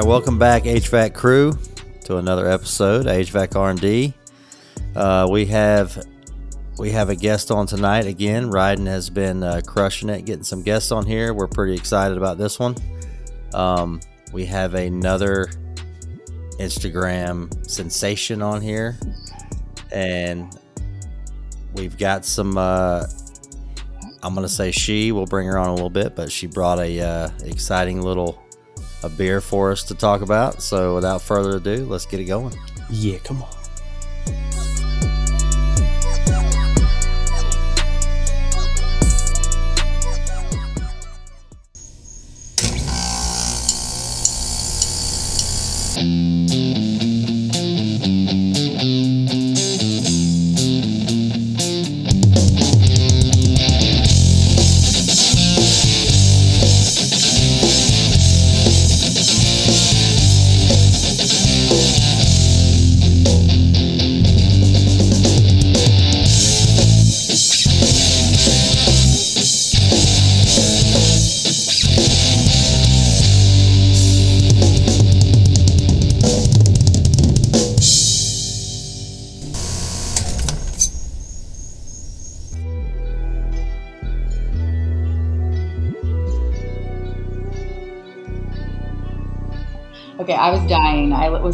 right, welcome back, HVAC crew, to another episode, HVAC R&D. Uh, we have we have a guest on tonight again. Ryden has been uh, crushing it, getting some guests on here. We're pretty excited about this one. Um, we have another Instagram sensation on here, and we've got some. Uh, I'm gonna say she. We'll bring her on a little bit, but she brought a uh, exciting little a beer for us to talk about. So without further ado, let's get it going. Yeah, come on.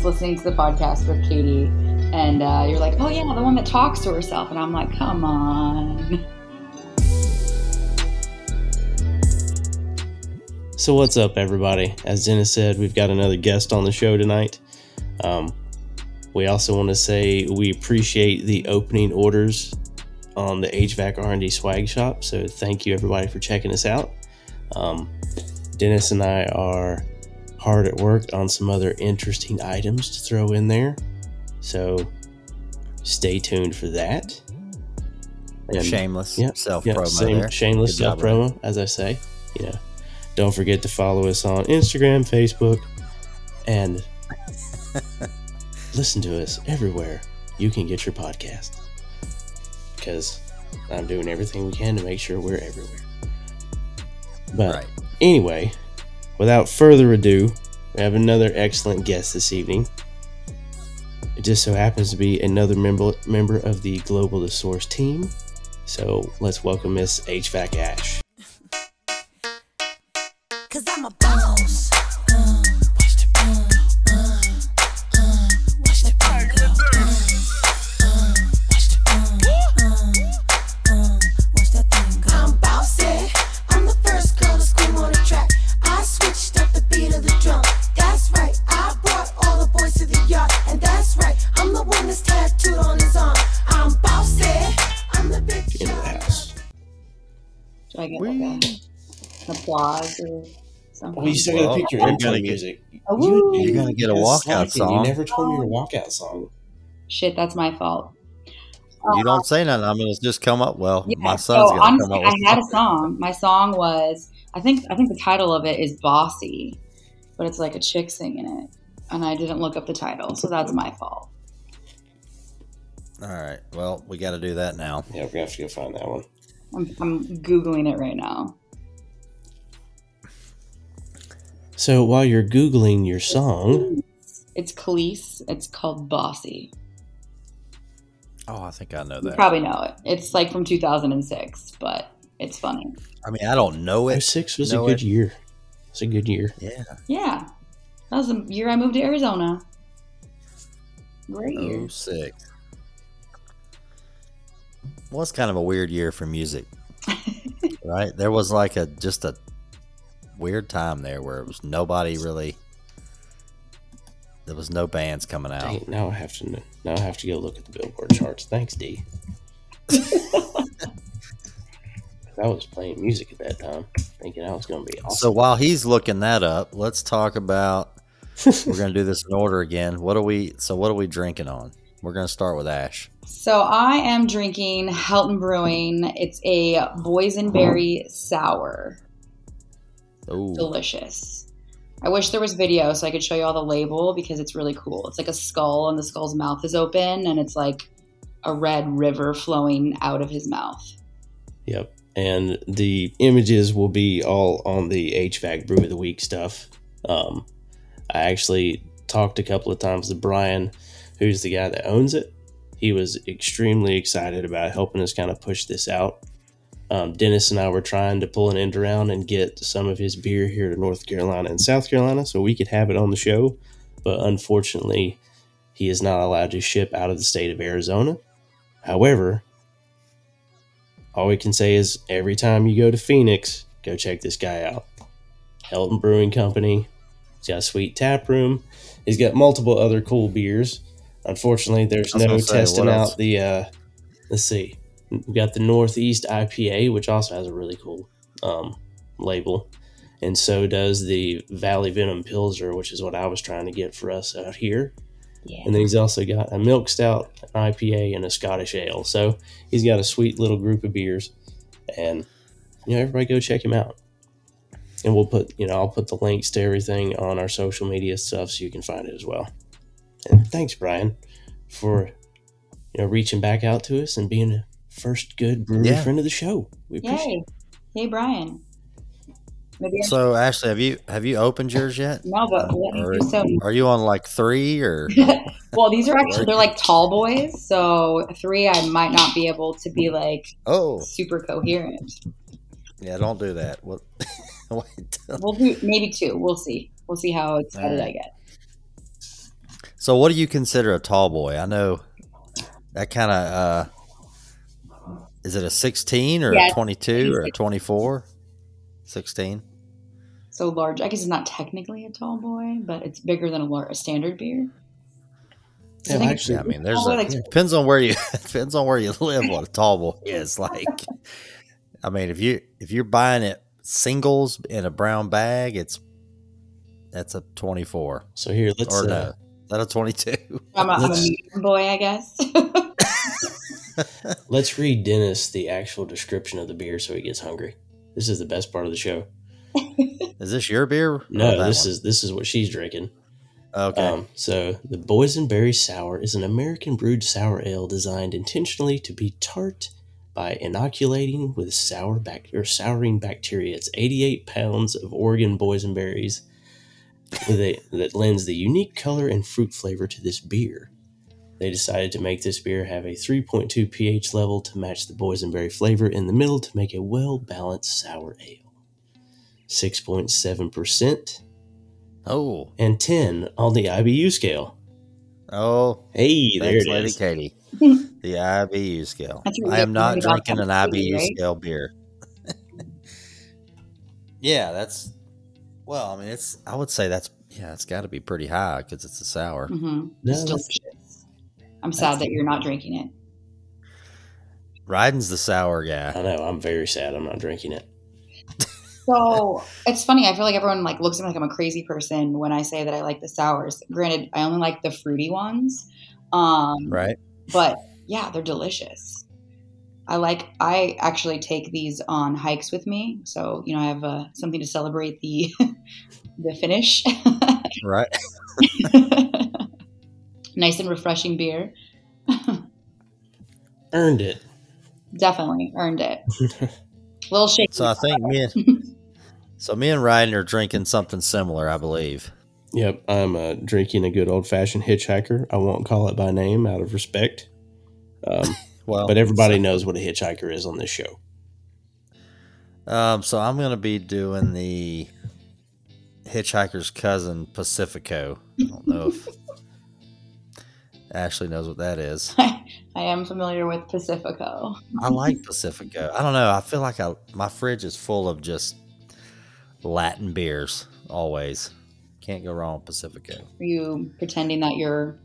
Was listening to the podcast with Katie, and uh, you're like, "Oh yeah, the one that talks to herself," and I'm like, "Come on." So, what's up, everybody? As Dennis said, we've got another guest on the show tonight. Um, we also want to say we appreciate the opening orders on the HVAC R&D swag shop. So, thank you, everybody, for checking us out. Um, Dennis and I are hard at work on some other interesting items to throw in there. So, stay tuned for that. And- Shameless yeah, self yeah, promo same there. shameless self promo, as I say. You know, don't forget to follow us on Instagram, Facebook, and listen to us everywhere you can get your podcast. Because I'm doing everything we can to make sure we're everywhere. But Right. anyway, without further ado, we have another excellent guest this evening. It just so happens to be another member member of the Global The Source team. So let's welcome Miss HVAC Ash. Well, you still gotta Well, pick your you're intro get- music. Oh, You, you're gonna get a walkout song. You never told me your walkout song. Shit, that's my fault. You uh, don't say nothing. I mean, gonna just come up. Well, Yeah, my son's so gonna honestly, come up. I had a song. My song was, I think, I think the title of it is "Bossy," but it's like a chick singing it, and I didn't look up the title, so that's my fault. All right. Well, we got to do that now. Yeah, we're have to go find that one. I'm, I'm googling it right now. So while you're googling your song, It's Kelis. It's called "Bossy." Oh, I think I know You that. probably know it. It's like from 2006, but it's funny. I mean, I don't know it. 06 was a know good it. year. It's a good year. Yeah. Yeah, that was the year I moved to Arizona. Great year. Oh six. Was kind of a weird year for music, right? There was like a just a weird time there where it was nobody really. There was no bands coming out. Dang, now I have to now I have to go look at the Billboard charts. Thanks, D. I was playing music at that time, thinking I was going to be awesome. So while he's looking that up, let's talk about. we're gonna do this in order again. What are we? So what are we drinking on? We're gonna start with Ash. So I am drinking Helton Brewing. It's a boysenberry sour. Oh, Delicious. I wish there was video so I could show you all the label because it's really cool. It's like a skull and the skull's mouth is open and it's like a red river flowing out of his mouth. Yep. And the images will be all on the HVAC Brew of the Week stuff. Um, I actually talked a couple of times to Brian, who's the guy that owns it. He was extremely excited about helping us kind of push this out. Um, Dennis and I were trying to pull an end around and get some of his beer here to North Carolina and South Carolina so we could have it on the show. But unfortunately, he is not allowed to ship out of the state of Arizona. However, all we can say is every time you go to Phoenix, go check this guy out. Helton Brewing Company. He's got a sweet tap room. He's got multiple other cool beers. Unfortunately, there's no say, testing out the. Uh, let's see, we got the Northeast IPA, which also has a really cool um, label, and so does the Valley Venom Pilsner, which is what I was trying to get for us out here. Yeah. And then he's also got a milk stout, an IPA, and a Scottish ale. So he's got a sweet little group of beers. And, you know, everybody go check him out. And we'll put, you know, I'll put the links to everything on our social media stuff so you can find it as well. And thanks, Brian, for, you know, reaching back out to us and being a first good brewery Yeah. friend of the show. We appreciate Yay. Hey, Brian. Maybe I So Ashley, have you have you opened yours yet? no, but let me Or- do some. Are you on like three or? Well, these are actually they're like tall boys, so three I might not be able to be like Oh, super coherent. yeah. Don't do that. What? Wait. We'll do maybe two. We'll see. We'll see how excited Alright. I get. So, what do you consider a tall boy? I know that kind of. uh Is it a sixteen or Yeah, a twenty-two or a twenty-four? Sixteen. So large. I guess it's not technically a tall boy, but it's bigger than a, lar- a standard beer. So I Yeah, think actually, I mean, there's a, like, depends on where you depends on where you live. What a tall boy is like. I mean, if you if you're buying it singles in a brown bag, it's that's a twenty-four So here, let's. or no, Uh, that a twenty-two? I'm a, I'm a medium boy, I guess. let's read Dennis the actual description of the beer so he gets hungry. This is the best part of the show. Is this your beer? No, this one? is this is what she's drinking. okay. Um, so the Boysenberry Sour is an American brewed sour ale designed intentionally to be tart by inoculating with sour bac- or souring bacteria. It's 88 pounds of Oregon boysenberries with a, that lends the unique color and fruit flavor to this beer. They decided to make this beer have a 3.2 pH level to match the boysenberry flavor in the middle to make a well balanced sour ale. 6.7% oh, and 10 on the IBU scale. oh, Hey, there thanks, it Lady is. Katie. the IBU scale. I am not drinking an IBU too, right? scale beer. yeah, that's. Well, I mean, it's. I would say that's. Yeah, it's got to be pretty high because it's a sour. hmm No, It's that's- delicious. I'm sad that you're not drinking it. Ryden's the sour guy. I know. I'm very sad. I'm not drinking it. So it's funny. I feel like everyone like looks at me like I'm a crazy person when I say that I like the sours. Granted, I only like the fruity ones, um, Right? but yeah, they're delicious. I like. I actually take these on hikes with me, so you know I have uh, something to celebrate the the finish. Right. nice and refreshing beer. Earned it. Definitely earned it. little shaky. So I think me and. so me and Ryden are drinking something similar, I believe. Yep. I'm uh, drinking a good old fashioned hitchhiker. I won't call it by name out of respect. Um, Well, but everybody knows what a hitchhiker is on this show. Um, so I'm gonna be doing the Hitchhiker's Cousin Pacifico. I don't know if Ashley knows what that is. I am familiar with Pacifico. I like Pacifico. I don't know. I feel like I my fridge is full of just Latin beers. Always can't go wrong with Pacifico. Are you pretending that you're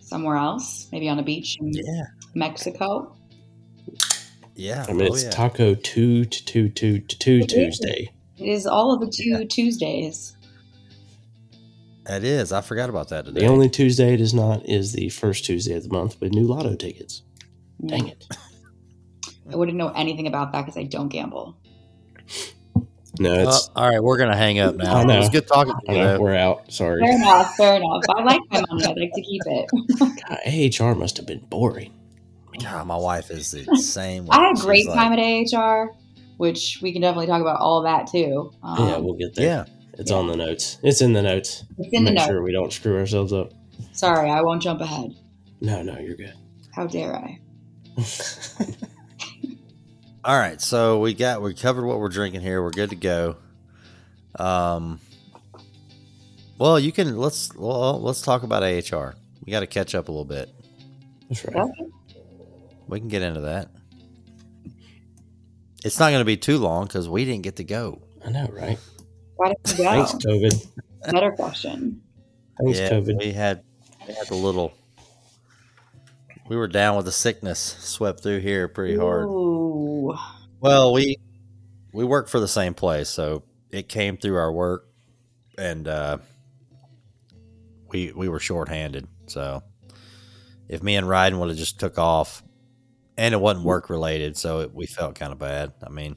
somewhere else, maybe on a beach in Yeah, Mexico? yeah. I mean, oh, it's yeah. Taco Two to Two to Two It is. Tuesday. It is all of the two Tuesdays. It is. I forgot about that today. The only Tuesday it is not is the first Tuesday of the month with new lotto tickets. Dang it. I wouldn't know anything about that because I don't gamble. No, Uh, it's. all right, we're gonna hang up now. I know. It was good talking to I you. know, we're out. Sorry. Fair enough, fair enough. I like my money. I'd like to keep it. God, AHR must have been boring. God, my wife is the same. I had a She's great like- time at AHR, which we can definitely talk about all that too. Um, yeah, we'll get there. Yeah, It's Yeah. on the notes. It's in the notes. It's in the Make notes. sure we don't screw ourselves up. Sorry, I won't jump ahead. No, no, you're good. How dare I? All right, so we got we covered what we're drinking here. We're good to go. Um, well, you can let's well let's talk about AHR. We got to catch up a little bit. That's right. Okay. We can get into that. It's not going to be too long because we didn't get to go. I know, right? Why did you go? Thanks, COVID. Better question. Thanks, yeah, COVID. we had we had a little. We were down with the sickness, swept through here pretty hard. Ooh. Well, we we work for the same place, so it came through our work, and uh, we we were shorthanded. So if me and Ryden would have just took off, and it wasn't work related, so it, we felt kind of bad. I mean,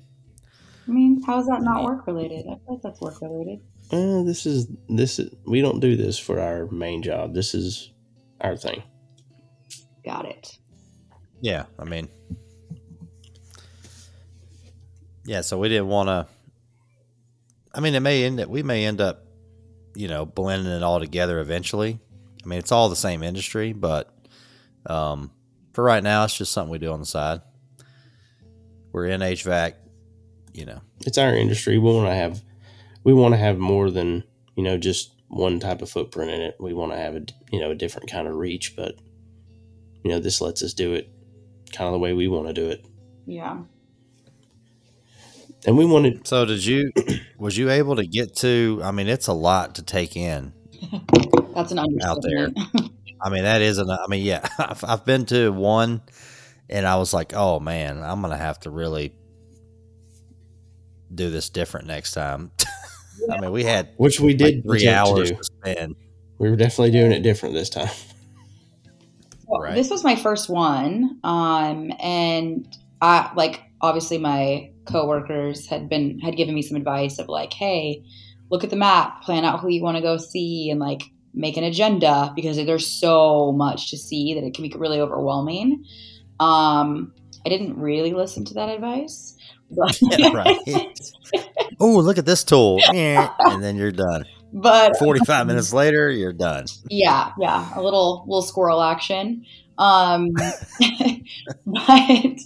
how is that not work related? I feel like that's work related. Uh, this is this is we don't do this for our main job. This is our thing. Got it. yeah, I mean, yeah. So we didn't want to. I mean, it may end. up. We may end up, you know, blending it all together eventually. I mean, it's all the same industry, but um, for right now, it's just something we do on the side. We're in HVAC, you know. It's our industry. We want to have we want to have more than you know just one type of footprint in it. We want to have a you know a different kind of reach, but you know this lets us do it kind of the way we want to do it. Yeah. And we wanted So, did you? Was you able to get to? I mean, it's a lot to take in. That's an Out there. I mean, that isn't. I mean, yeah, I've, I've been to one, and I was like, oh man, I'm gonna have to really do this different next time. I mean, we had which we did like three attempt to hours do. to spend. We were definitely doing it different this time. Well, Right. This was my first one, um, and I like obviously my coworkers had been had given me some advice of like, hey, look at the map, plan out who you want to go see, and like make an agenda because there's so much to see that it can be really overwhelming. Um, I didn't really listen to that advice, but Yeah, right. oh, look at this tool, and then you're done. but Forty-five minutes later, you're done. yeah yeah a little little squirrel action um but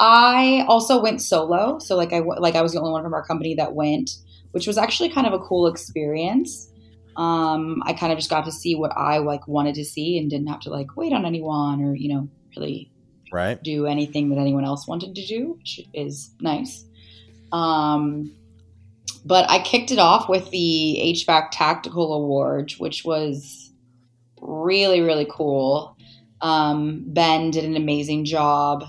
i also went solo so like i like i was the only one from our company that went which was actually kind of a cool experience um i kind of just got to see what i like wanted to see and didn't have to like wait on anyone or you know really Right. do anything that anyone else wanted to do, which is nice. Um, but I kicked it off with the HVAC Tactical Award, which was really, really cool. Um, ben did an amazing job.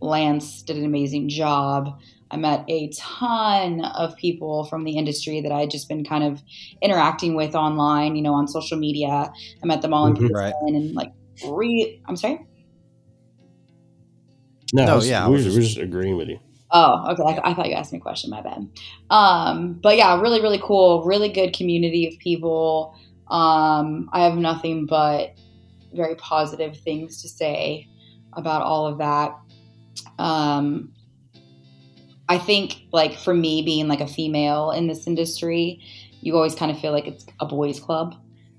Lance did an amazing job. I met a ton of people from the industry that I had just been kind of interacting with online, you know, on social media. I met them all in Mhm. person Right. and like re I'm sorry? No, No, I was- yeah, we was we're, just- we're just agreeing with you. Oh, okay. I, I thought you asked me a question. My bad. Um, but yeah, really, really cool. Really good community of people. Um, I have nothing but very positive things to say about all of that. Um, I think, like, for me being like a female in this industry, you always kind of feel like it's a boys' club,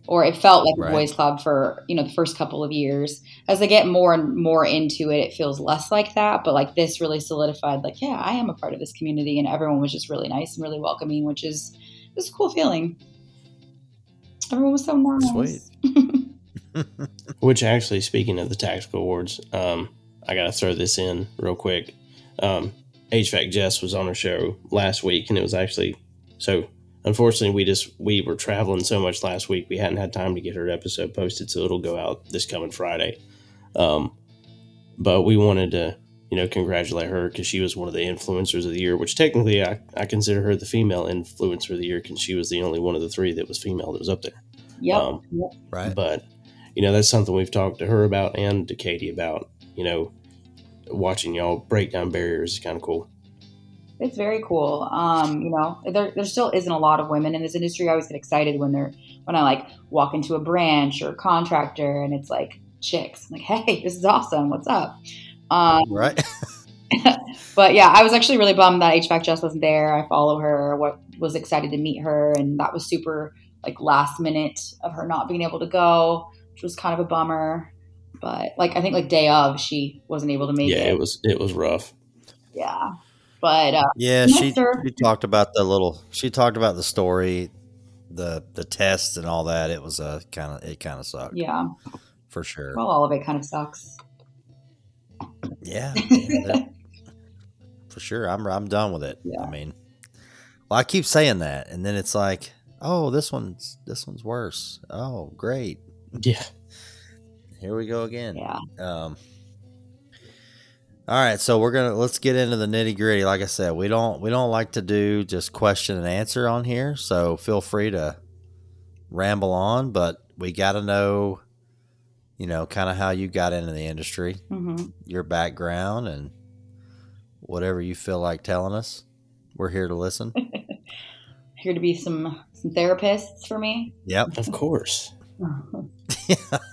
or it felt like Right. a boys' club for you know the first couple of years as I get more and more into it, it feels less like that. But like this really solidified, like, yeah, I am a part of this community, and everyone was just really nice and really welcoming, which is just a cool feeling. Everyone was so nice. Sweet. Which actually, speaking of the tactical awards, um, I got to throw this in real quick. Um, HVAC Jess was on our show last week, and it was actually so. Unfortunately, we just we were traveling so much last week, we hadn't had time to get her episode posted, so it'll go out this coming Friday. Um, but we wanted to, you know, congratulate her because she was one of the influencers of the year. Which technically, I, I consider her the female influencer of the year because she was the only one of the three that was female that was up there. Yep. Um, yep. Right. but you know that's something we've talked to her about and to Katie about. You know, watching y'all break down barriers is kind of cool. It's very cool. Um, you know, there, there still isn't a lot of women in this industry. I always get excited when they're when I like walk into a branch or a contractor and it's like chicks. I'm like, hey, this is awesome. What's up? Um, Right. but yeah, I was actually really bummed that HVAC Jess wasn't there. I follow her. What was excited to meet her, and that was super like last minute of her not being able to go, which was kind of a bummer. But like I think like day of, she wasn't able to make yeah, it. it was it was rough. Yeah, but uh, Yeah, she she talked about the little. She talked about the story, the the tests and all that. It was a kind of it kind of sucked yeah, for sure. well, all of it kind of sucks. Yeah, yeah, for sure. I'm I'm done with it. Yeah. I mean, well, I keep saying that, and then it's like, oh, this one's this one's worse. Oh, great. Yeah. Here we go again. Yeah. Um. All right, so we're gonna let's get into the nitty gritty. Like I said, we don't we don't like to do just question and answer on here. So feel free to ramble on, but we got to know, you know, kind of how you got into the industry, hmm your background, and whatever you feel like telling us. We're here to listen. Here to be some some therapists for me. yep. Of course.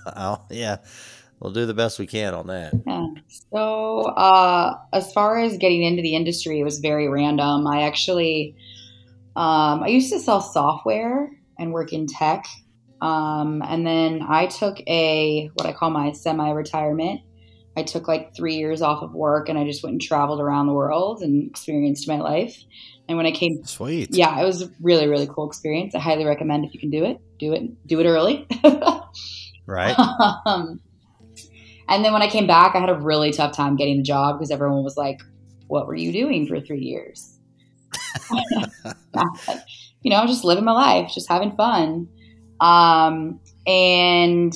oh, yeah. We'll do the best we can on that. Yeah. So, uh, as far as getting into the industry, it was very random. I actually, um, I used to sell software and work in tech. Um, and then I took a, what I call my semi retirement. I took like three years off of work and I just went and traveled around the world and experienced my life. And when I came, Sweet. yeah, it was a really, really cool experience. I highly recommend if you can do it, do it, do it early. Right. um, and then when I came back, I had a really tough time getting a job because everyone was like, "What were you doing for three years?" you know, just living my life, just having fun. Um, and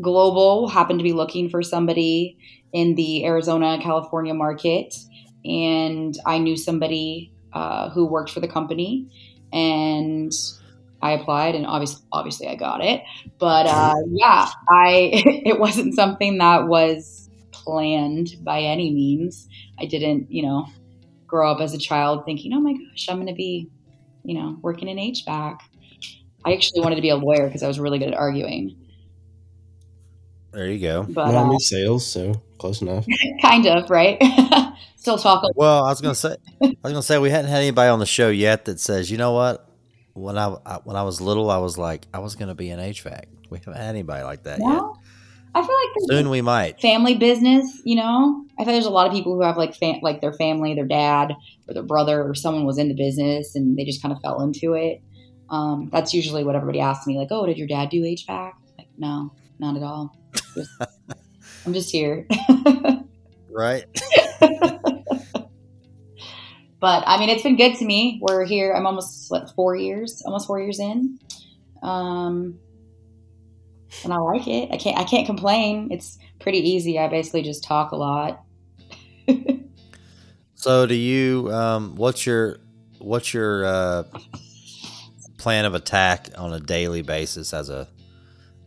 Global happened to be looking for somebody in the Arizona, California market, and I knew somebody uh, who worked for the company, and I applied, and obviously, obviously, I got it. But uh, yeah, I it wasn't something that was planned by any means. I didn't, you know, grow up as a child thinking, "Oh my gosh, I'm going to be, you know, working in HVAC." I actually wanted to be a lawyer because I was really good at arguing. There you go. But well, I uh, mean sales, so close enough. kind of right. Still talk. Well, I was gonna say, I was gonna say we hadn't had anybody on the show yet that says, you know what, when I, I when I was little, I was like, I was gonna be an HVAC. We haven't had anybody like that No, I feel like Soon we might. family business. You know, I feel there's a lot of people who have like fam- like their family, their dad or their brother or someone was in the business and they just kind of fell into it. Um, that's usually what everybody asks me, like, "Oh, did your dad do HVAC?" Like, no, not at all. Just- I'm just here. Right. But I mean, it's been good to me. We're here. I'm almost what, four years, almost four years in, um, and I like it. I can't. I can't complain. It's pretty easy. I basically just talk a lot. So, do you? Um, what's your what's your uh, plan of attack on a daily basis as a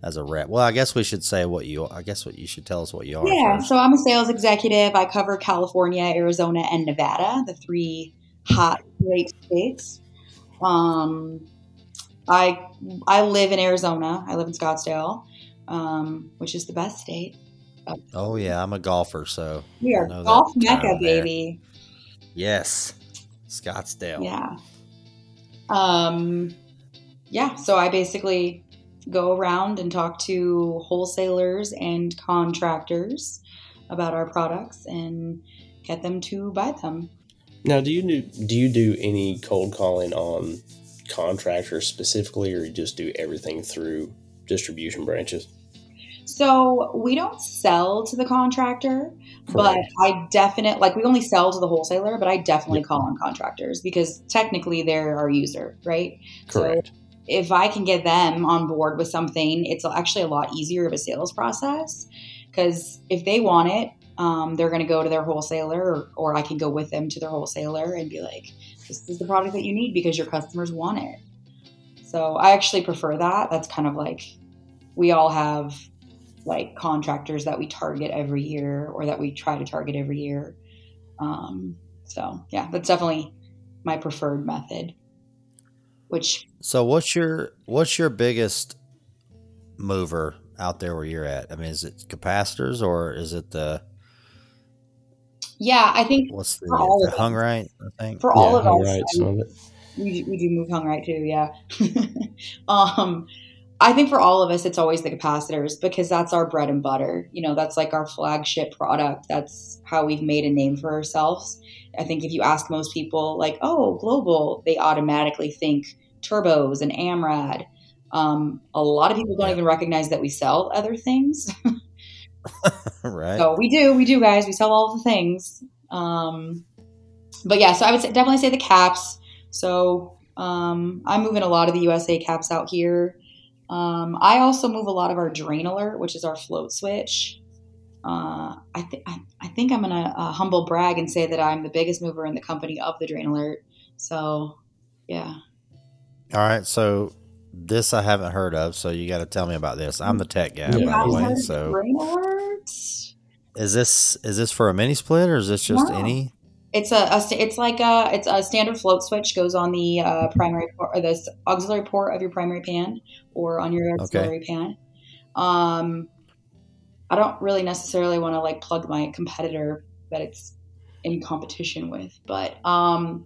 as a rep? Well, I guess we should say what you. I guess what you should tell us what you are. Yeah, first. so I'm a sales executive. I cover California, Arizona, and Nevada, the three hot, great states. Um, I I live in Arizona. I live in Scottsdale, um, which is the best state. Oh yeah, I'm a golfer, so We are golf mecca, baby. yes, Scottsdale. Yeah. Um, yeah. So I basically go around and talk to wholesalers and contractors about our products and get them to buy them. Now, do you do do you do any cold calling on contractors specifically, or you just do everything through distribution branches? So we don't sell to the contractor, but I definitely like we only sell to the wholesaler, but I definitely Yep. call on contractors because technically they're our user, right? So Correct. If I can get them on board with something, it's actually a lot easier of a sales process because if they want it, um, they're going to go to their wholesaler, or, or I can go with them to their wholesaler and be like, "This is the product that you need because your customers want it." So I actually prefer that. That's kind of like we all have like contractors that we target every year or that we try to target every year. Um, so yeah, that's definitely my preferred method. Which So what's your what's your biggest mover out there where you're at? I mean, is it capacitors or is it the Yeah, I think What's the, For all the of hung right? I think. for all yeah, of us, right, I some of it. we do, we do move hung right too yeah um i think for all of us it's always the capacitors because that's our bread and butter you know that's like our flagship product that's how we've made a name for ourselves i think if you ask most people like oh global they automatically think turbos and amrad um, a lot of people don't even recognize that we sell other things right. so we do, we do, guys. We sell all the things. Um, but yeah, so I would say, definitely say the caps. So um, I'm moving a lot of the USA caps out here. Um, I also move a lot of our drain alert, which is our float switch. Uh, I, th- I, I think I'm gonna uh, humble brag and say that I'm the biggest mover in the company of the drain alert. So yeah, All right. So this I haven't heard of. So you got to tell me about this. I'm the tech guy, Yeah. By the way. So is this is this for a mini split or is this just No. any? It's a, a it's like a it's a standard float switch goes on the uh, primary port or the s- auxiliary port of your primary pan or on your auxiliary pan. Um, I don't really necessarily want to like plug my competitor that it's in competition with, but um,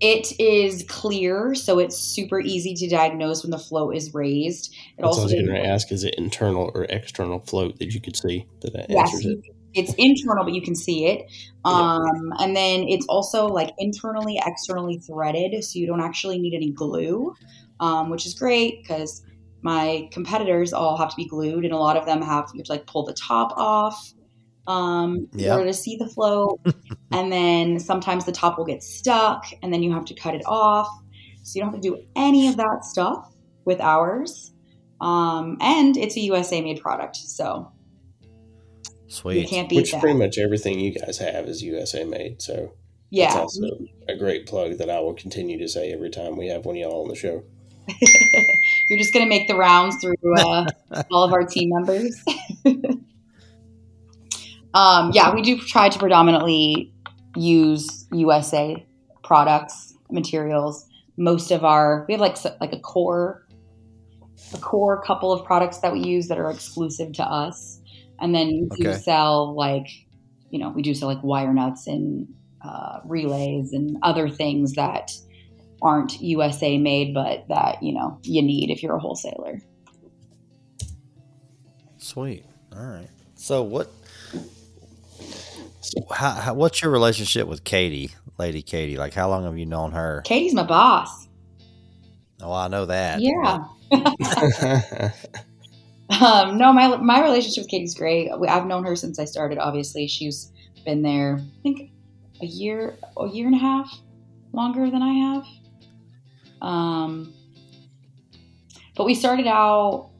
it is clear, so it's super easy to diagnose when the float is raised. It That's I also was going to ask: is it internal or external float that you could see that, that Yes, answers it? it's internal, but you can see it. Um, and then it's also like internally, externally threaded, so you don't actually need any glue, um, which is great because my competitors all have to be glued, and a lot of them have you have to like pull the top off um, in Yeah. order to see the float. and then sometimes the top will get stuck, and then you have to cut it off. So you don't have to do any of that stuff with ours. Um, and it's a USA made product, so sweet. you can't beat Which that. pretty much everything you guys have is USA made. So yeah, that's also a great plug that I will continue to say every time we have one of y'all on the show. You're just gonna make the rounds through uh, all of our team members. Um, yeah, we do try to predominantly use USA products, materials. Most of our we have like like a core, a core couple of products that we use that are exclusive to us, and then we do sell like, you know, we do sell like wire nuts and uh, relays and other things that aren't USA made, but that you know you need if you're a wholesaler. Sweet. All right. So what? How, how, what's your relationship with Katie, Lady Katie? Like, how long have you known her? Katie's my boss. Oh, I know that. Yeah. Um, no, my my relationship with Katie's great. I've known her since I started. Obviously, she's been there. I think a year, a year and a half longer than I have. Um, but we started out.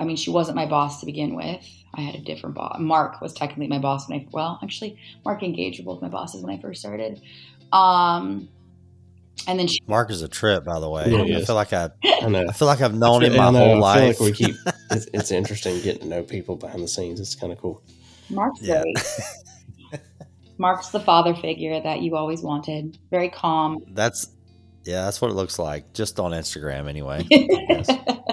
I mean, she wasn't my boss to begin with. I had a different boss. Mark was technically my boss when I well, actually, Mark and Gage were both my bosses when I first started. Um, and then she, Mark is a trip, by the way. Yeah, I feel like I, I know. I feel like I've known him my know, whole I feel life. like we keep. It's, it's interesting getting to know people behind the scenes. It's kind of cool. Mark's Yeah. great. Mark's the father figure that you always wanted. Very calm. That's yeah, that's what it looks like. Just on Instagram, anyway.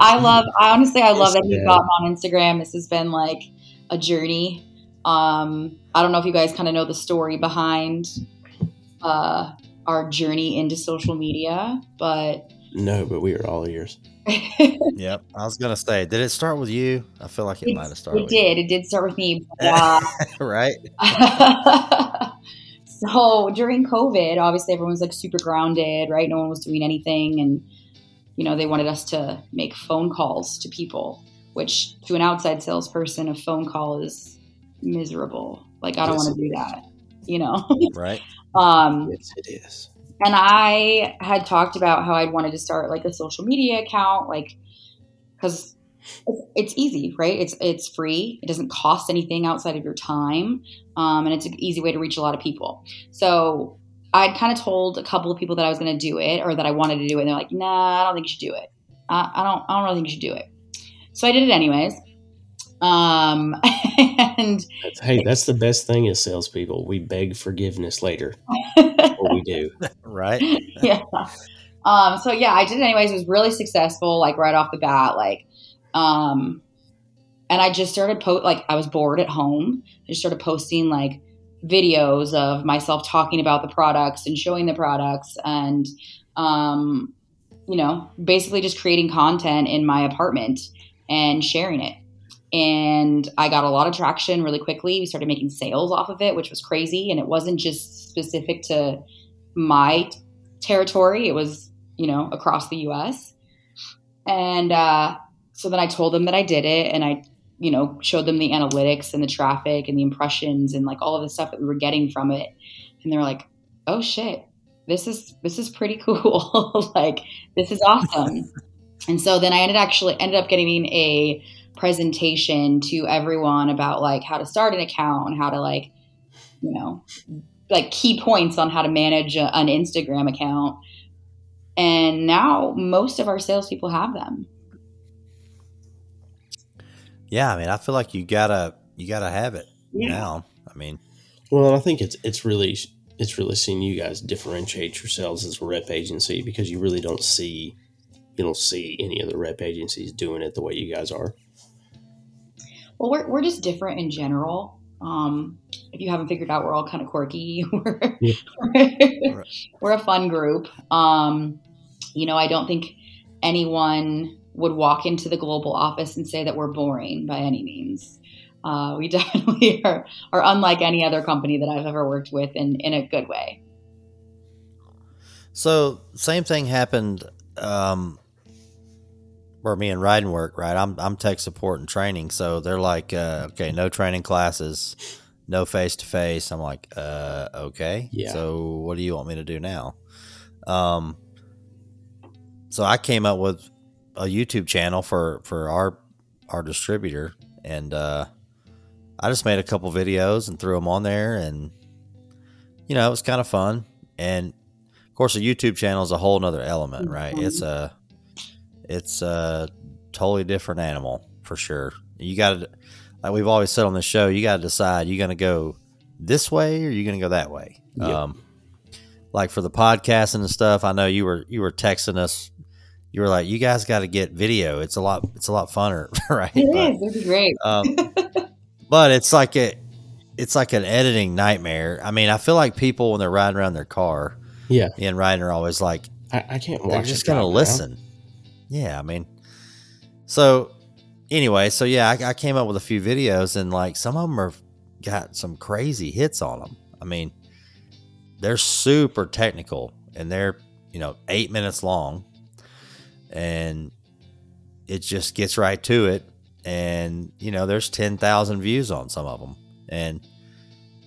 I love. I honestly, I love Yes, that you yeah. got on Instagram. This has been like a journey. Um, I don't know if you guys kind of know the story behind uh, our journey into social media, but No, but we are all ears. Yep. I was gonna say, did it start with you? I feel like it might have started. it with you. did. It did start with me. but, uh, right? so during COVID, obviously everyone's like super grounded, right? No one was doing anything, and you know they wanted us to make phone calls to people, which to an outside salesperson, a phone call is miserable. Like I don't Yes, want to do that, you know. Right. um, Yes, it is. and I had talked about how I'd wanted to start like a social media account, like because it's, it's easy, right? It's it's free. It doesn't cost anything outside of your time, um, and it's an easy way to reach a lot of people. So I'd kind of told a couple of people that I was going to do it or that I wanted to do it, and they're like, "Nah, I don't think you should do it. I, I don't. I don't really think you should do it." So I did it anyways. Um, and hey, that's the best thing as salespeople. We beg forgiveness later. What we do. Right. yeah. Um, so yeah, I did it anyways. It was really successful, like right off the bat. Like, um, and I just started po like I was bored at home. I just started posting like videos of myself talking about the products and showing the products and um, you know basically just creating content in my apartment and sharing it. And i got a lot of traction really quickly. We started making sales off of it which was crazy. And it wasn't just specific to my territory. It was you know across the us and uh, so then i told them that i did it and i you know showed them the analytics and the traffic and the impressions and like all of the stuff that we were getting from it. And they're like oh shit. This is this is pretty cool. Like this is awesome. And so then i ended actually ended up getting a presentation to everyone about like how to start an account and how to like you know like key points on how to manage a, an instagram account. And now most of our salespeople have them Yeah, I mean, I feel like you gotta you gotta have it Yeah. now. I mean, Well, I think it's it's really it's really seeing you guys differentiate yourselves as a rep agency because you really don't see you don't see any other rep agencies doing it the way you guys are. Well, we're, we're just different in general. Um, if you haven't figured out, we're all kind of quirky. we're, Yeah. we're, we're a fun group. Um, you know, I don't think anyone would walk into the global office and say that we're boring by any means. Uh, we definitely are, are unlike any other company that I've ever worked with in, in a good way. so same thing happened um, where me and Ryden work. Right, I'm I'm tech support and training. So they're like, uh, okay, no training classes, no face to face. I'm like, uh, okay. Yeah. So what do you want me to do now? Um, so I came up with a YouTube channel for for our our distributor, and uh, I just made a couple videos and threw them on there, and you know it was kind of fun. And of course, a YouTube channel is a whole nother element, right? Mhm. It's a it's a totally different animal for sure. You got to, like we've always said on the show, you got to decide you're going to go this way or you're going to go that way. Yep. Um, like for the podcasting and stuff, I know you were you were texting us. You were like, "You guys got to get video. It's a lot. It's a lot funner, right?" It But- is. It'd be great. um, but it's like a, it's like an editing nightmare. I mean, I feel like people when they're riding around their car, Yeah, me and Ryan are always like, I, I can't watch. they're it just gonna drive around. listen. Yeah, I mean, so anyway, so yeah, I, I came up with a few videos, and like some of them are got some crazy hits on them. I mean, they're super technical, and they're you know eight minutes long, and it just gets right to it. And you know, there's ten thousand views on some of them, and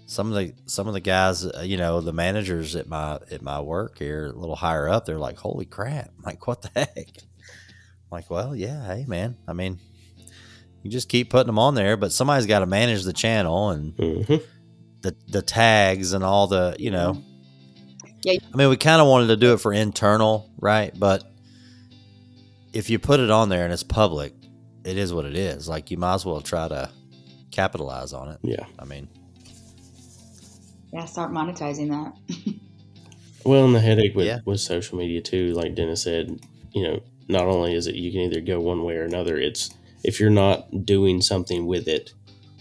some of the some of the guys, uh, you know, the managers at my at my work here, a little higher up, they're like, "Holy crap!" I'm like, what the heck? I'm like, well, yeah, hey, man. I mean, you just keep putting them on there, but somebody's got to manage the channel and Mhm. the the tags and all the, you know. Yeah. I mean, we kind of wanted to do it for internal, right? But if you put it on there and it's public, it is what it is. Like you might as well try to capitalize on it. Yeah. I mean, Yeah, start monetizing that. Well, and the headache with, Yeah. with social media too, like Dennis said, you know, not only is it you can either go one way or another, it's if you're not doing something with it,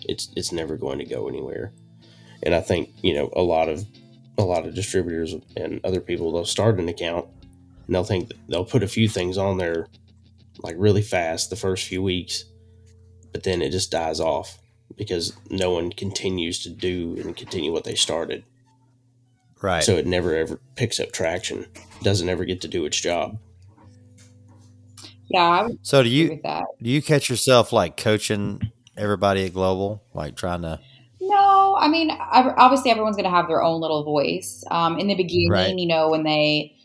it's it's never going to go anywhere. And I think, you know, a lot of a lot of distributors and other people they'll start an account and they'll think they'll put a few things on there like really fast the first few weeks, but then it just dies off because no one continues to do and continue what they started. right. So it never ever picks up traction. Doesn't ever get to do its job. Yeah, I would So do you with that. do you catch yourself like coaching everybody at Global, like trying to? No, I mean, obviously everyone's going to have their own little voice. Um, in the beginning, Right. you know, when they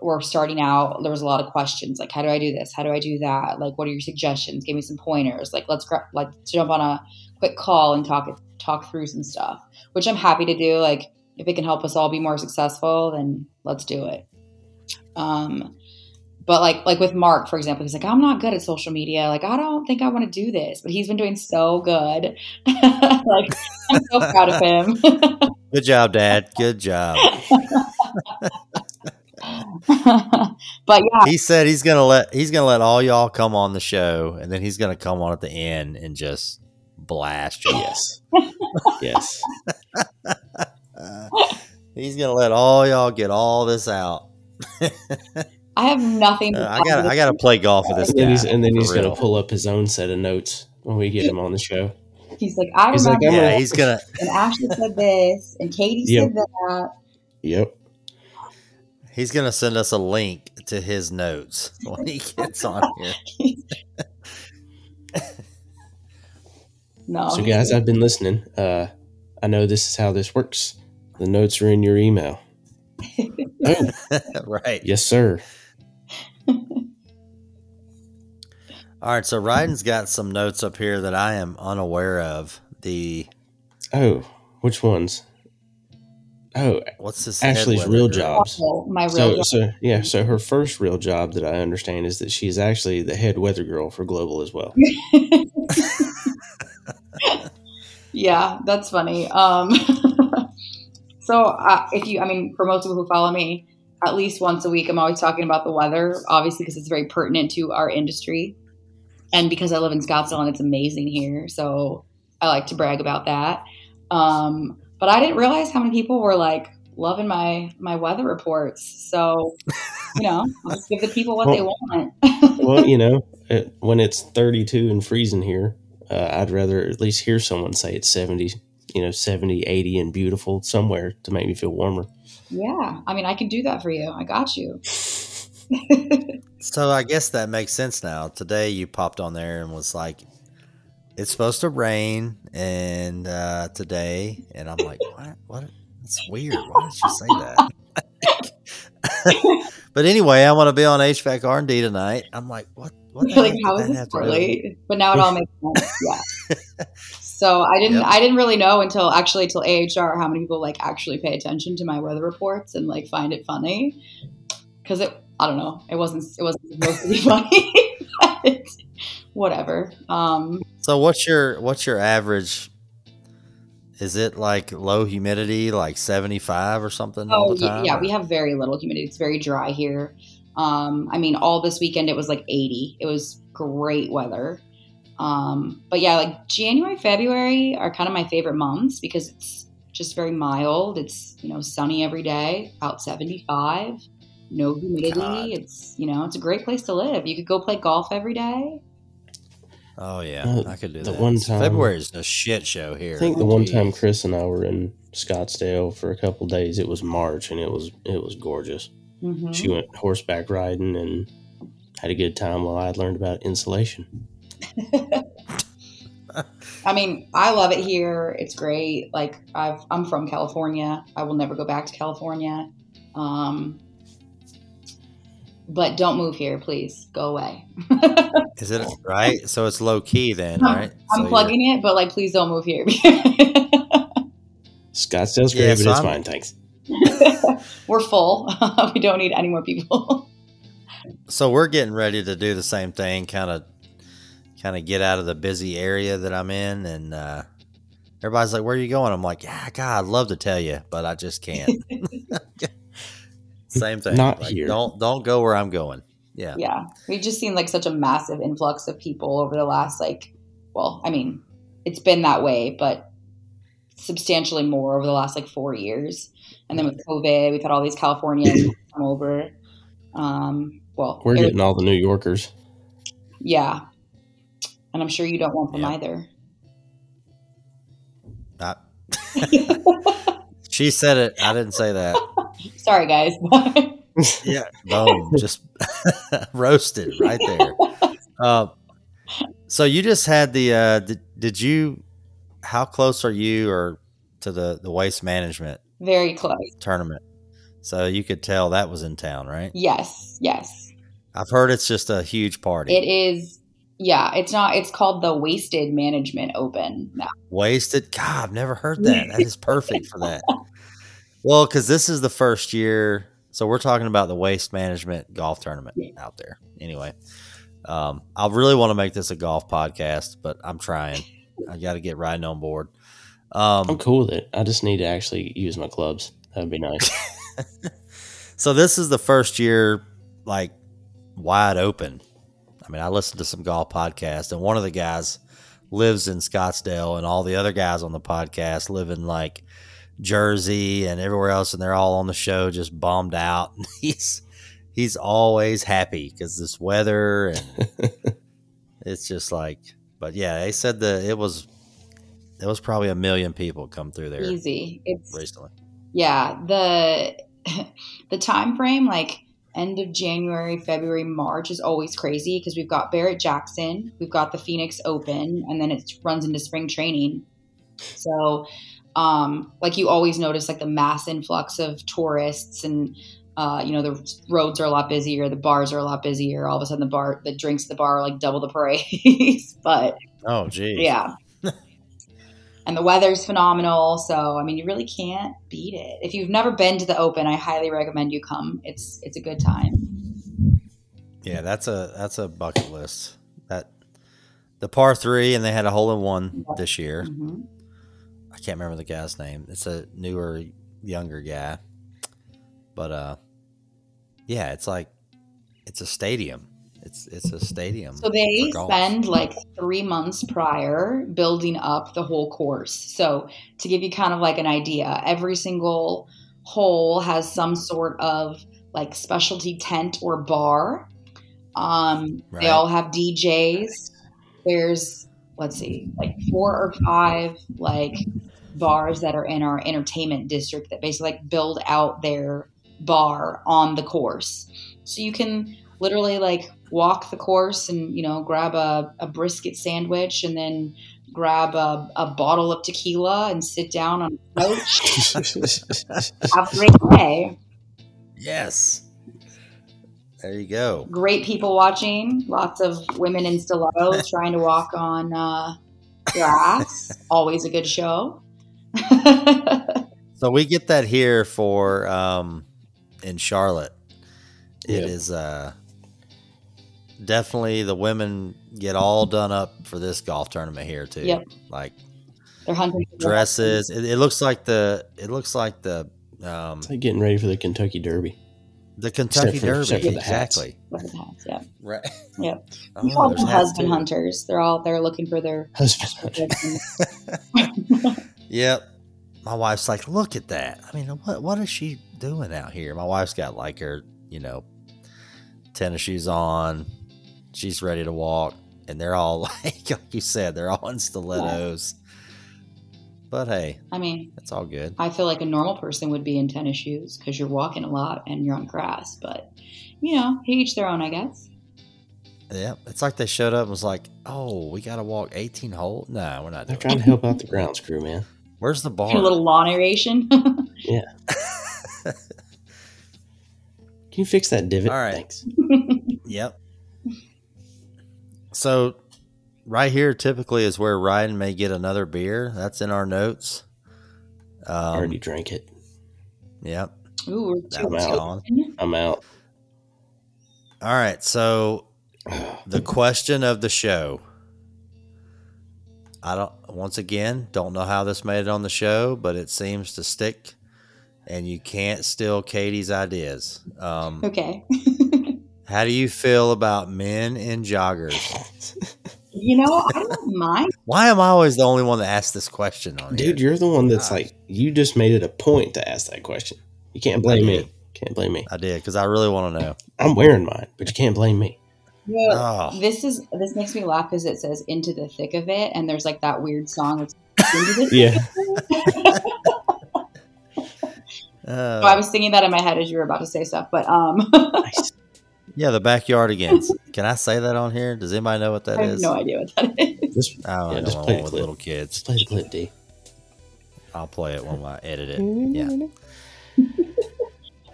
were starting out, there was a lot of questions like, "How do I do this? How do I do that? Like, what are your suggestions? Give me some pointers. Like, let's gra- like jump on a quick call and talk it talk through some stuff." Which I'm happy to do. Like, if it can help us all be more successful, then let's do it. Um, but like like with Mark, for example, he's like, I'm not good at social media. Like, I don't think I want to do this, but he's been doing so good. like, I'm so proud of him. Good job, Dad. Good job. but yeah, He said he's gonna let he's gonna let all y'all come on the show, and then he's gonna come on at the end and just blast you. Yes. yes. He's gonna let all y'all get all this out. I have nothing. Uh, I got. to I got to play golf with this And then guy. he's, and then for he's going to pull up his own set of notes when we get him on the show. He's like, I He's like, remember, I'm Yeah, gonna- he's gonna. and Ashley said this, and Katie Yep. said that. Yep. He's gonna send us a link to his notes when he gets on here. No, So, guys, I've been listening. Uh, I know this is how this works. The notes are in your email. oh, right. yes, sir. All right. So Ryden's got some notes up here that I am unaware of. The Oh, which ones? Oh, what's this? Ashley's real girl? jobs. Oh, my real So, job. so yeah, so her first real job that I understand is that she's actually the head weather girl for Global as well. Yeah, that's funny. Um, so uh, if you, I mean, for most people who follow me, at least once a week, I'm always talking about the weather, obviously because it's very pertinent to our industry, and because I live in Scottsdale and it's amazing here, so I like to brag about that. Um, but I didn't realize how many people were like loving my my weather reports. So you know, I'll just give the people what they want. well, you know, it, when it's 32 and freezing here, uh, I'd rather at least hear someone say it's 70, you know, 70, 80 and beautiful somewhere to make me feel warmer. yeah, I mean, I can do that for you. I got you. So I guess that makes sense now. Today you popped on there and was like, "It's supposed to rain," and uh, today, and I'm like, "What? What? That's weird. Why did you say that?" but anyway, I want to be on HVAC R and D tonight. I'm like, "What? What? The like how is this have to do with-" correlate? But now it all makes sense. Yeah. So I didn't Yep. I didn't really know until actually until AHR how many people like actually pay attention to my weather reports and like find it funny because it I don't know it wasn't it wasn't supposed to be funny but whatever um So what's your what's your average? Is it like low humidity, like 75 or something all oh the yeah, time? yeah we have very little humidity. It's very dry here. Um I mean all this weekend it was like 80 it was great weather. Um but yeah like January February are kind of my favorite months because it's just very mild. It's you know sunny every day about 75 no humidity God. it's you know it's a great place to live you could go play golf every day Oh yeah, Uh, I could do the that. one time- February is a shit show here. I think the one time Chris and I were in Scottsdale for a couple days, it was March and it was it was gorgeous. Mhm. She went horseback riding and had a good time while I learned about insulation. I mean, I love it here. It's great. Like I've, I'm from California. I will never go back to California. Um, but don't move here, please. Go away. Is it right? So it's low key then, I'm- right? I'm So you're- plugging it, but like, please don't move here. Scott Scottsdale's great, Yeah, but so it's I'm- fine, thanks. We're full. we don't need any more people. So we're getting ready to do the same thing, kind of, kind of get out of the busy area that I'm in, and uh, everybody's like, "Where are you going?" I'm like, "Yeah, God, I'd love to tell you, but I just can't." Same thing. Not Like, here. Don't don't go where I'm going. Yeah. yeah, we've just seen like such a massive influx of people over the last like, well, I mean, it's been that way, but substantially more over the last like four years. And then with COVID, we've had all these Californians come over. Um, well, We're getting all the New Yorkers. yeah, and I'm sure you don't want them Yeah. either. Not. she said it. I didn't say that. Sorry, guys. Yeah. Boom. Just roasted right there. Uh, so you just had the. Uh, did, did you? How close are you or to the the waste management Very close. tournament? So you could tell that was in town, right? Yes, yes. I've heard it's just a huge party. It is. Yeah, it's not. It's called the Wasted Management Open. now. Wasted. God, I've never heard that. That is perfect for that. Well, because this is the first year. So we're talking about the waste management golf tournament out there. Anyway, um, I really want to make this a golf podcast, but I'm trying. I got to get Ryden on board. I'm Um, cool with it. I just need to actually use my clubs. That'd be nice. so this is the first year, like wide open. I mean, I listened to some golf podcasts, and one of the guys lives in Scottsdale, and all the other guys on the podcast live in like Jersey and everywhere else, and they're all on the show just bombed out. he's he's always happy because this weather and it's just like. But yeah, they said that it was it was probably a million people come through there Easy. It's recently. yeah the the time frame like end of january february march is always crazy because we've got barrett jackson we've got the phoenix open and then it runs into spring training so um like you always notice like the mass influx of tourists and uh, you know the roads are a lot busier the bars are a lot busier all of a sudden the bar the drinks at the bar are like double the price but Oh, geez. yeah. and the weather's phenomenal. So I mean, you really can't beat it. If you've never been to the Open, I highly recommend you come. It's it's a good time. Yeah, that's a that's a bucket list. That the par three, and they had a hole in one this year. hmm I can't remember the guy's name. It's a newer, younger guy, but uh, yeah, it's like it's a stadium. It's it's a stadium. So they spend like three months prior building up the whole course. So to give you kind of like an idea, every single hole has some sort of like specialty tent or bar. Um, Right. They all have DJs. There's let's see, like four or five like bars that are in our entertainment district that basically like build out their bar on the course. So you can literally like walk the course and you know grab a, a brisket sandwich and then grab a, a bottle of tequila and sit down on a couch have a great day Yes. There you go. great people watching lots of women in stilettos trying to walk on uh, grass always a good show So we get that here for um, in Charlotte. It Yep. is uh, definitely the women get all done up for this golf tournament here too. Yep. Like they're hunting dresses. It, it looks like the it looks like the um, It's like getting ready for the Kentucky Derby. the Kentucky for- Derby. except for the hats. exactly. weapons hats, yeah Right. Yep. Oh, We call there's them hats, husband hunters they're all they're looking for their Husband. Yep. My wife's like, look at that. I mean, what what is she doing out here? My wife's got like her, you know, tennis shoes on. She's ready to walk, and they're all like, like you said, they're all in stilettos. But hey, i mean it's all good. I feel like a normal person would be in tennis shoes because you're walking a lot and you're on grass. But you know, each their own, I guess. Yeah, it's like they showed up and was like, "Oh, we got to walk 18 holes." No, we're not They're doing. trying It. to help out the grounds crew, man. Where's the bar? A little lawn aeration. Yeah. Can you fix that divot? All right. Thanks. Yep. So, right here typically is where Ryan may get another beer. That's in our notes. I Um, already drank it. Yep, Ooh, we're that too one's out. gone. I'm out. All right. So, the question of the show. I don't. Once again, don't know how this made it on the show, but it seems to stick, and you can't steal Katie's ideas. Um, Okay. how do you feel about men in joggers? you know, I don't mind. Why am I always the only one that asks this question on Dude, here? you're the one that's like, you just made it a point to ask that question. You can't blame me. Can't blame me. I did because I really want to know. I'm wearing mine, but you can't blame me. Yeah, Oh, This is this makes me laugh because it says "into the thick of it," and there's like that weird song. That's into the Yeah. uh, So I was singing that in my head as you were about to say stuff, but um, Nice. yeah, the backyard again. Can I say that on here? Does anybody know what that is? I have is? no idea what that is. Just, I don't Yeah, know. just one play the with clip. little kids. just play the clip, D. I'll play it when I edit it. Yeah.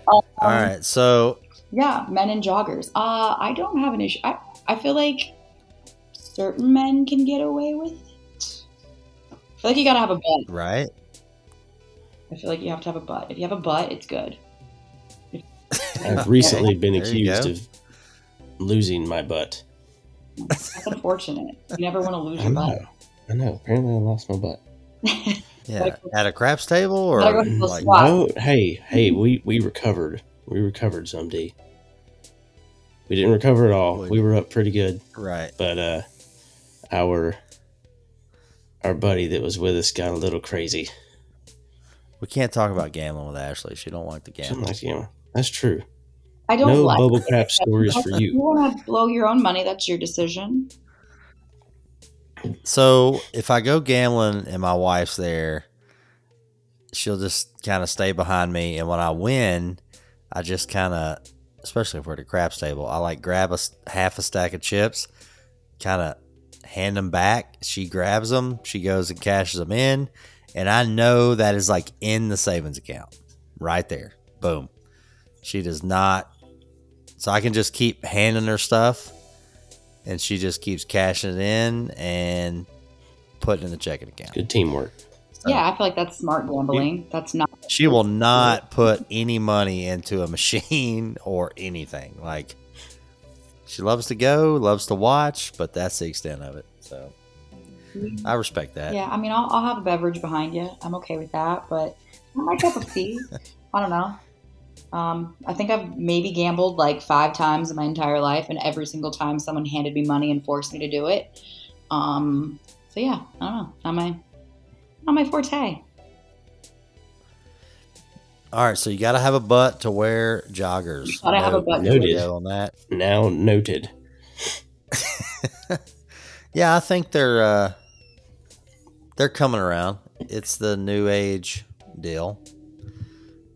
All right. So Yeah, men and joggers. Uh, I don't have an issue. I I feel like certain men can get away with it. I feel like you gotta have a butt. right. I feel like you have to have a butt. If you have a butt, it's good. I've recently been There accused of losing my butt. That's unfortunate. You never want to lose I your know. butt. I know. Apparently, I lost my butt. Yeah. At a craps table or Gotta go to the like. No, hey, hey, we we recovered. We recovered some D. We didn't recover at all. We were up pretty good, right. but uh, our our buddy that was with us got a little crazy. We can't talk about gambling with Ashley. She don't like the Something gambling. like gambling. That's true. I don't No like bubble it. crap stories for you. you want to blow your own money, that's your decision. So if I go gambling and my wife's there, she'll just kind of stay behind me, and when I win, I just kind of, especially if we're at a craps table, I like grab a half a stack of chips, kind of hand them back. She grabs them, she goes and cashes them in, and I know that is like in the savings account, right there. Boom. She does not. So I can just keep handing her stuff and she just keeps cashing it in and putting in the checking account. Good teamwork. Yeah, I feel like that's smart gambling. That's not. She will not put any money into a machine or anything. Like she loves to go, loves to watch, but that's the extent of it. So I respect that. Yeah, I mean, I'll, I'll have a beverage behind you. I'm okay with that, but my cup of tea. I don't know. Um, I think I've maybe gambled like five times in my entire life, and every single time someone handed me money and forced me to do it. Um, so yeah, I don't know. Not my, not my forte. All right, so you got to have a butt to wear joggers. Gotta have a butt. There we Noted. on that. Now noted. Yeah, I think they're uh, they're coming around. It's the new age deal.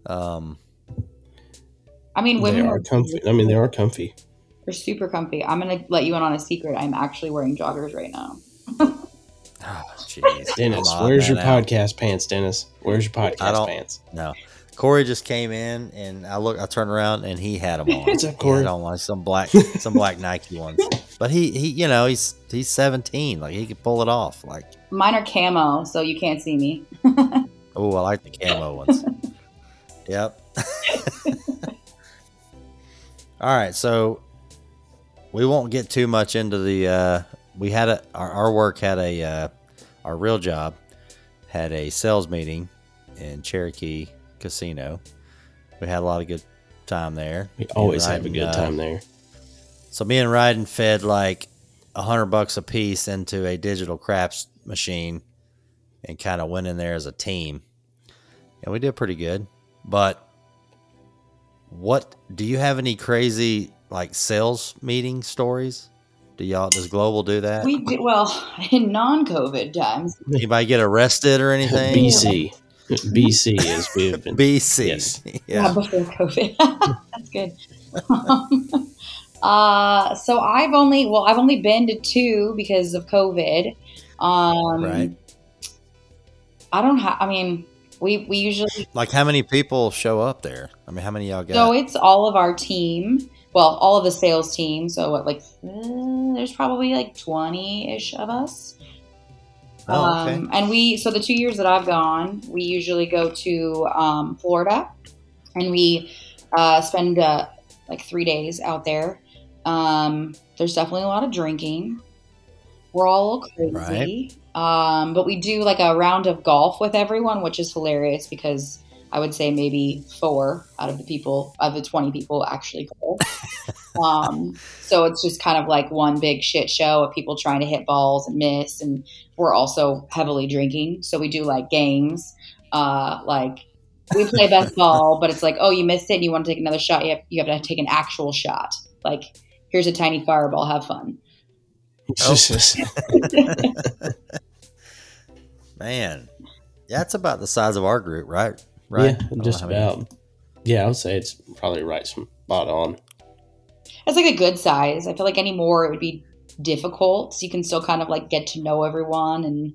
Um, I mean, They women are comfy. I mean, they are comfy. They're super comfy. I'm gonna let you in on a secret. I'm actually wearing joggers right now. Jeez, Dennis, I'm odd where's your man out. podcast pants, Dennis? Where's your I podcast don't- pants? No, Corey just came in, and I look. I turned around, and he had them on. What's up, He Corey? had on like some black, some black Nike ones. But he, he, you know, he's he's 17. Like he could pull it off. Like, Mine are camo, so you can't see me. oh, I like the camo ones. yep. All right, so we won't get too much into the. Uh, we had a our, our work had a uh, our real job had a sales meeting in Cherokee Casino. We had a lot of good time there. We always Me have a Ryden, good uh, time there. So me and Ryden fed like a hundred bucks a piece into a digital craps machine and kind of went in there as a team. And we did pretty good. But what do you have any crazy like sales meeting stories? Do y'all does Global do that? We do, well in non-COVID times. Anybody get arrested or anything? BC. BC is we have been. BC. Yes. Yeah, Yeah. before COVID. That's good. Um, uh, so I've only well, I've only been to two because of COVID. Um, Right. I don't have. I mean, we we usually Like how many people show up there? I mean, how many y'all get? so it's all of our team. Well, all of the sales team. So what, like, uh, there's probably like twenty ish of us. oh, okay. Um, and we, so the two years that I've gone, we usually go to um, Florida and we uh, spend uh, like three days out there. Um, there's definitely a lot of drinking. We're all crazy. Um, but we do like a round of golf with everyone, which is hilarious because I would say maybe four out of the people, of the 20 people actually go. um, so it's just kind of like one big shit show of people trying to hit balls and miss. And we're also heavily drinking. So we do like games, uh, like we play best ball, but it's like, oh, you missed it and you want to take another shot. You have, you have to take an actual shot. Like, here's a tiny fireball, have fun. Oh. Man, that's about the size of our group, right? Right. I Yeah, just how many- about. Yeah, I would say it's probably right spot on. It's like a good size. I feel like anymore it would be difficult. So you can still kind of like get to know everyone and,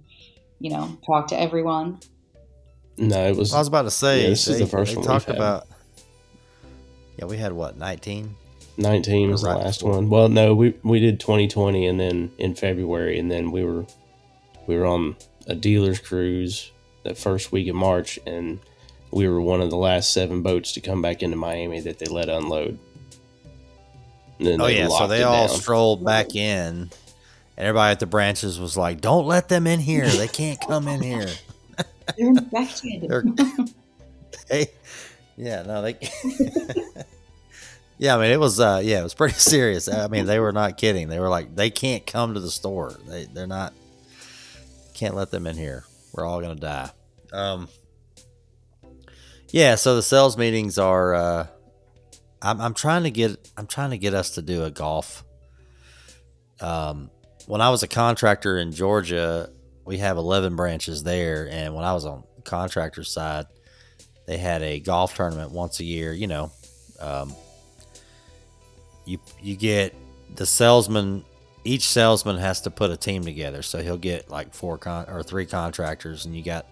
you know, talk to everyone. No, it was. I was about to say, Yeah, this is the first they one talked we've had. about. Yeah, we had what nineteen. 19 was the last before. one. Well, no, we we did 2020 and then in February and then we were we were on a dealer's cruise that first week of March and we were one of the last seven boats to come back into Miami that they let unload. And then Oh yeah, so they all down. strolled back in, and everybody at the branches was like, "Don't let them in here. They can't come in here." They're infected. They're- Hey, yeah, no, they. yeah, I mean, it was, uh, yeah, it was pretty serious. I mean, they were not kidding. They were like, they can't come to the store. They, they're not. Can't let them in here. We're all gonna die. Um. Yeah, so the sales meetings are. Uh, I'm I'm trying to get I'm trying to get us to do a golf. Um, when I was a contractor in Georgia, we have 11 branches there, and when I was on the contractor side, they had a golf tournament once a year. You know, um, you you get the salesman. Each salesman has to put a team together, so he'll get like four con or three contractors, and you got,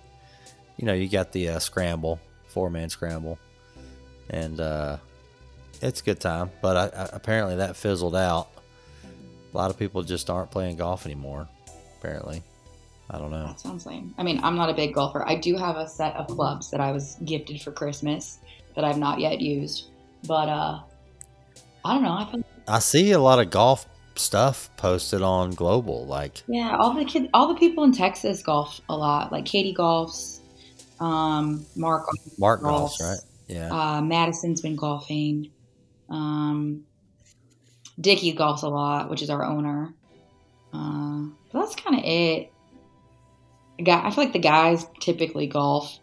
you know, you got the uh, scramble, four man scramble, and uh, it's a good time. But I, I, apparently that fizzled out. A lot of people just aren't playing golf anymore. Apparently, I don't know. That sounds lame. I mean, I'm not a big golfer. I do have a set of clubs that I was gifted for Christmas that I've not yet used. But uh I don't know. I feel I see a lot of golf stuff posted on Global. Like, yeah, all the kids all the people in Texas golf a lot. Like Katie golfs, um, Mark Mark golfs, golfs, right? Yeah. Uh, Madison's been golfing. Um, Dickie golfs a lot, which is our owner. Uh, but that's kind of it. Guy, I feel like the guys typically golf.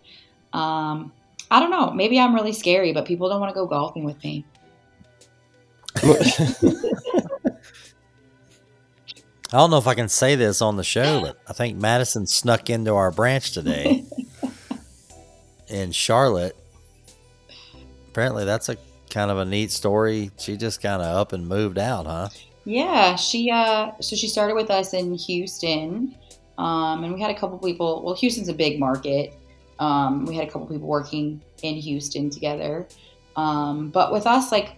Um, I don't know. Maybe I'm really scary, but people don't want to go golfing with me. I don't know if I can say this on the show, but I think Madison snuck into our branch today in Charlotte. Apparently, that's a kind of a neat story. She just kind of up and moved out, huh? Yeah, she uh so she started with us in Houston. Um and we had a couple people, well Houston's a big market. Um we had a couple people working in Houston together. Um but with us like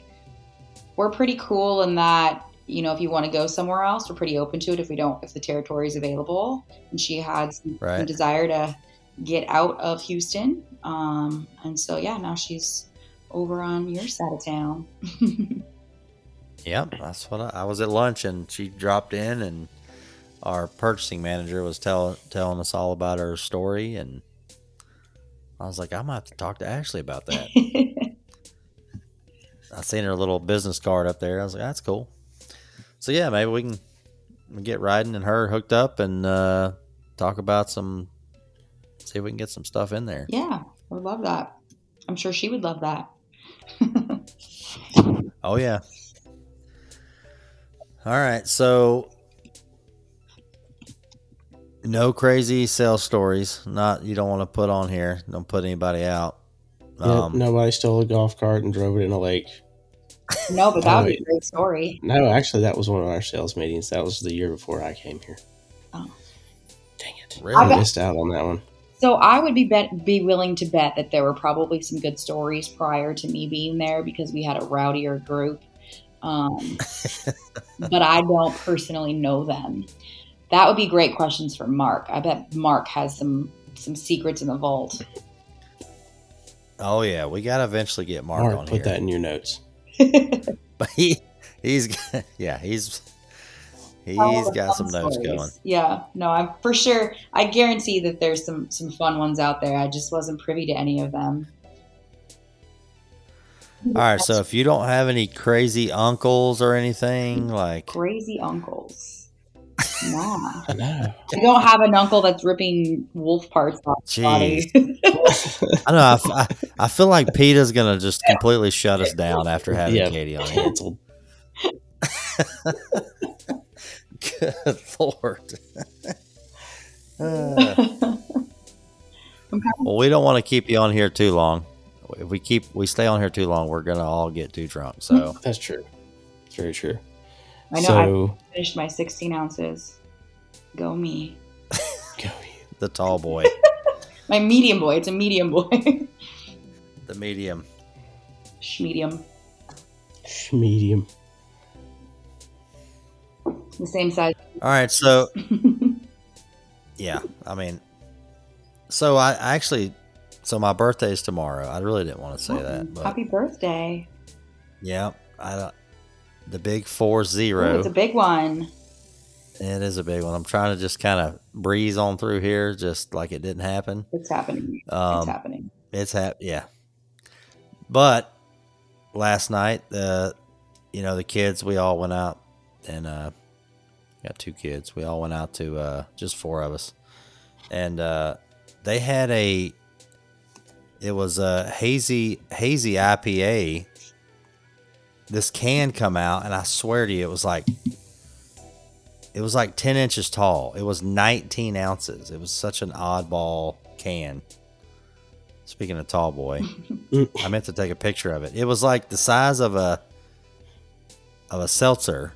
we're pretty cool in that you know if you want to go somewhere else we're pretty open to it if we don't if the territory is available and she had some, some desire to get out of Houston um and so yeah now she's over on your side of town Yep, that's what I, I was at lunch and she dropped in and our purchasing manager was tell, telling us all about her story and I was like, I'm gonna have to talk to Ashley about that. I seen her little business card up there. I was like, that's cool. So yeah, maybe we can get Ryden and her hooked up and uh, talk about some, see if we can get some stuff in there. Yeah, I would love that. I'm sure she would love that. Oh yeah. All right, so no crazy sales stories. Not you don't want to put on here. Don't put anybody out. Yep, Um, nobody stole a golf cart and drove it in a lake. No, but that would be a great story. No, actually, that was one of our sales meetings. That was the year before I came here. Oh. Dang it! Really? I missed out on that one. So I would be bet be willing to bet that there were probably some good stories prior to me being there because we had a rowdier group. Um, but I don't personally know them. That would be great questions for Mark. I bet Mark has some some secrets in the vault. Oh yeah, we gotta eventually get Mark, Mark, on put here. that in your notes. But he he's yeah he's All he's the got fun some notes stories. going. Yeah, no, I'm for sure. I guarantee that there's some some fun ones out there. I just wasn't privy to any of them. All right, so if you don't have any crazy uncles or anything like crazy uncles. Nah. I know. I don't have an uncle that's ripping wolf parts off his body. I don't know. I, f- I, I feel like PETA's gonna just completely shut us down after having Yeah. Katie on. Canceled. Good lord. Uh, well, we don't want to keep you on here too long. If we keep we stay on here too long, we're gonna all get too drunk. So That's true. It's very true. I know. So, I finished my 16 ounces. Go me. go you. the tall boy, My medium boy. It's a medium boy. the medium. medium. medium. The same size. All right, so yeah, I mean, so I I actually, so my birthday is tomorrow. I really didn't want to say that, but Happy birthday. yeah, I the big four zero. It's a big one. It is a big one. I'm trying to just kind of breeze on through here, just like it didn't happen. It's happening. Um, it's happening. It's hap- yeah. But last night, the you know the kids, we all went out and uh, got two kids. We all went out to uh, just four of us, and uh, they had a it was a hazy hazy IPA. This can come out, and I swear to you, it was like it was like ten inches tall. It was nineteen ounces. It was such an oddball can. Speaking of tall boy, I meant to take a picture of it. It was like the size of a of a seltzer,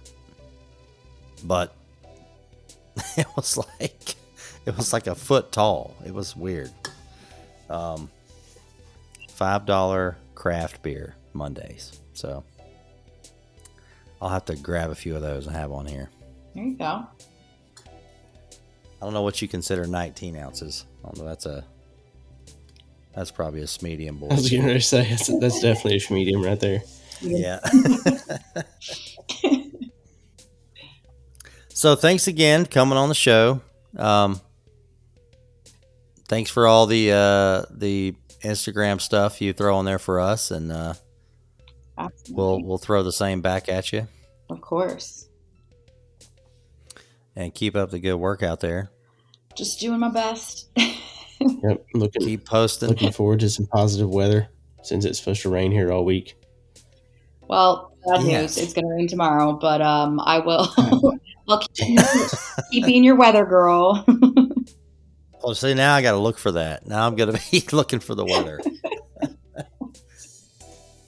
but it was like it was like a foot tall. It was weird. Um, five dollar craft beer Mondays. So I'll have to grab a few of those and have on here. There you go. I don't know what you consider 19 ounces. I don't know. That's a that's probably a medium boy. I was going to say that's, that's definitely a medium right there. Yeah. so thanks again coming on the show. Um, thanks for all the uh, the Instagram stuff you throw on there for us, and uh, we'll we'll throw the same back at you. of course. And keep up the good work out there. Just doing my best. Yep. Looking Keep posting. looking forward to some positive weather since it's supposed to rain here all week. well, bad Yes. news. It's going to rain tomorrow, but um, I will. I'll keep, keep being your weather girl. Well, see, now I got to look for that. Now I'm going to be looking for the weather.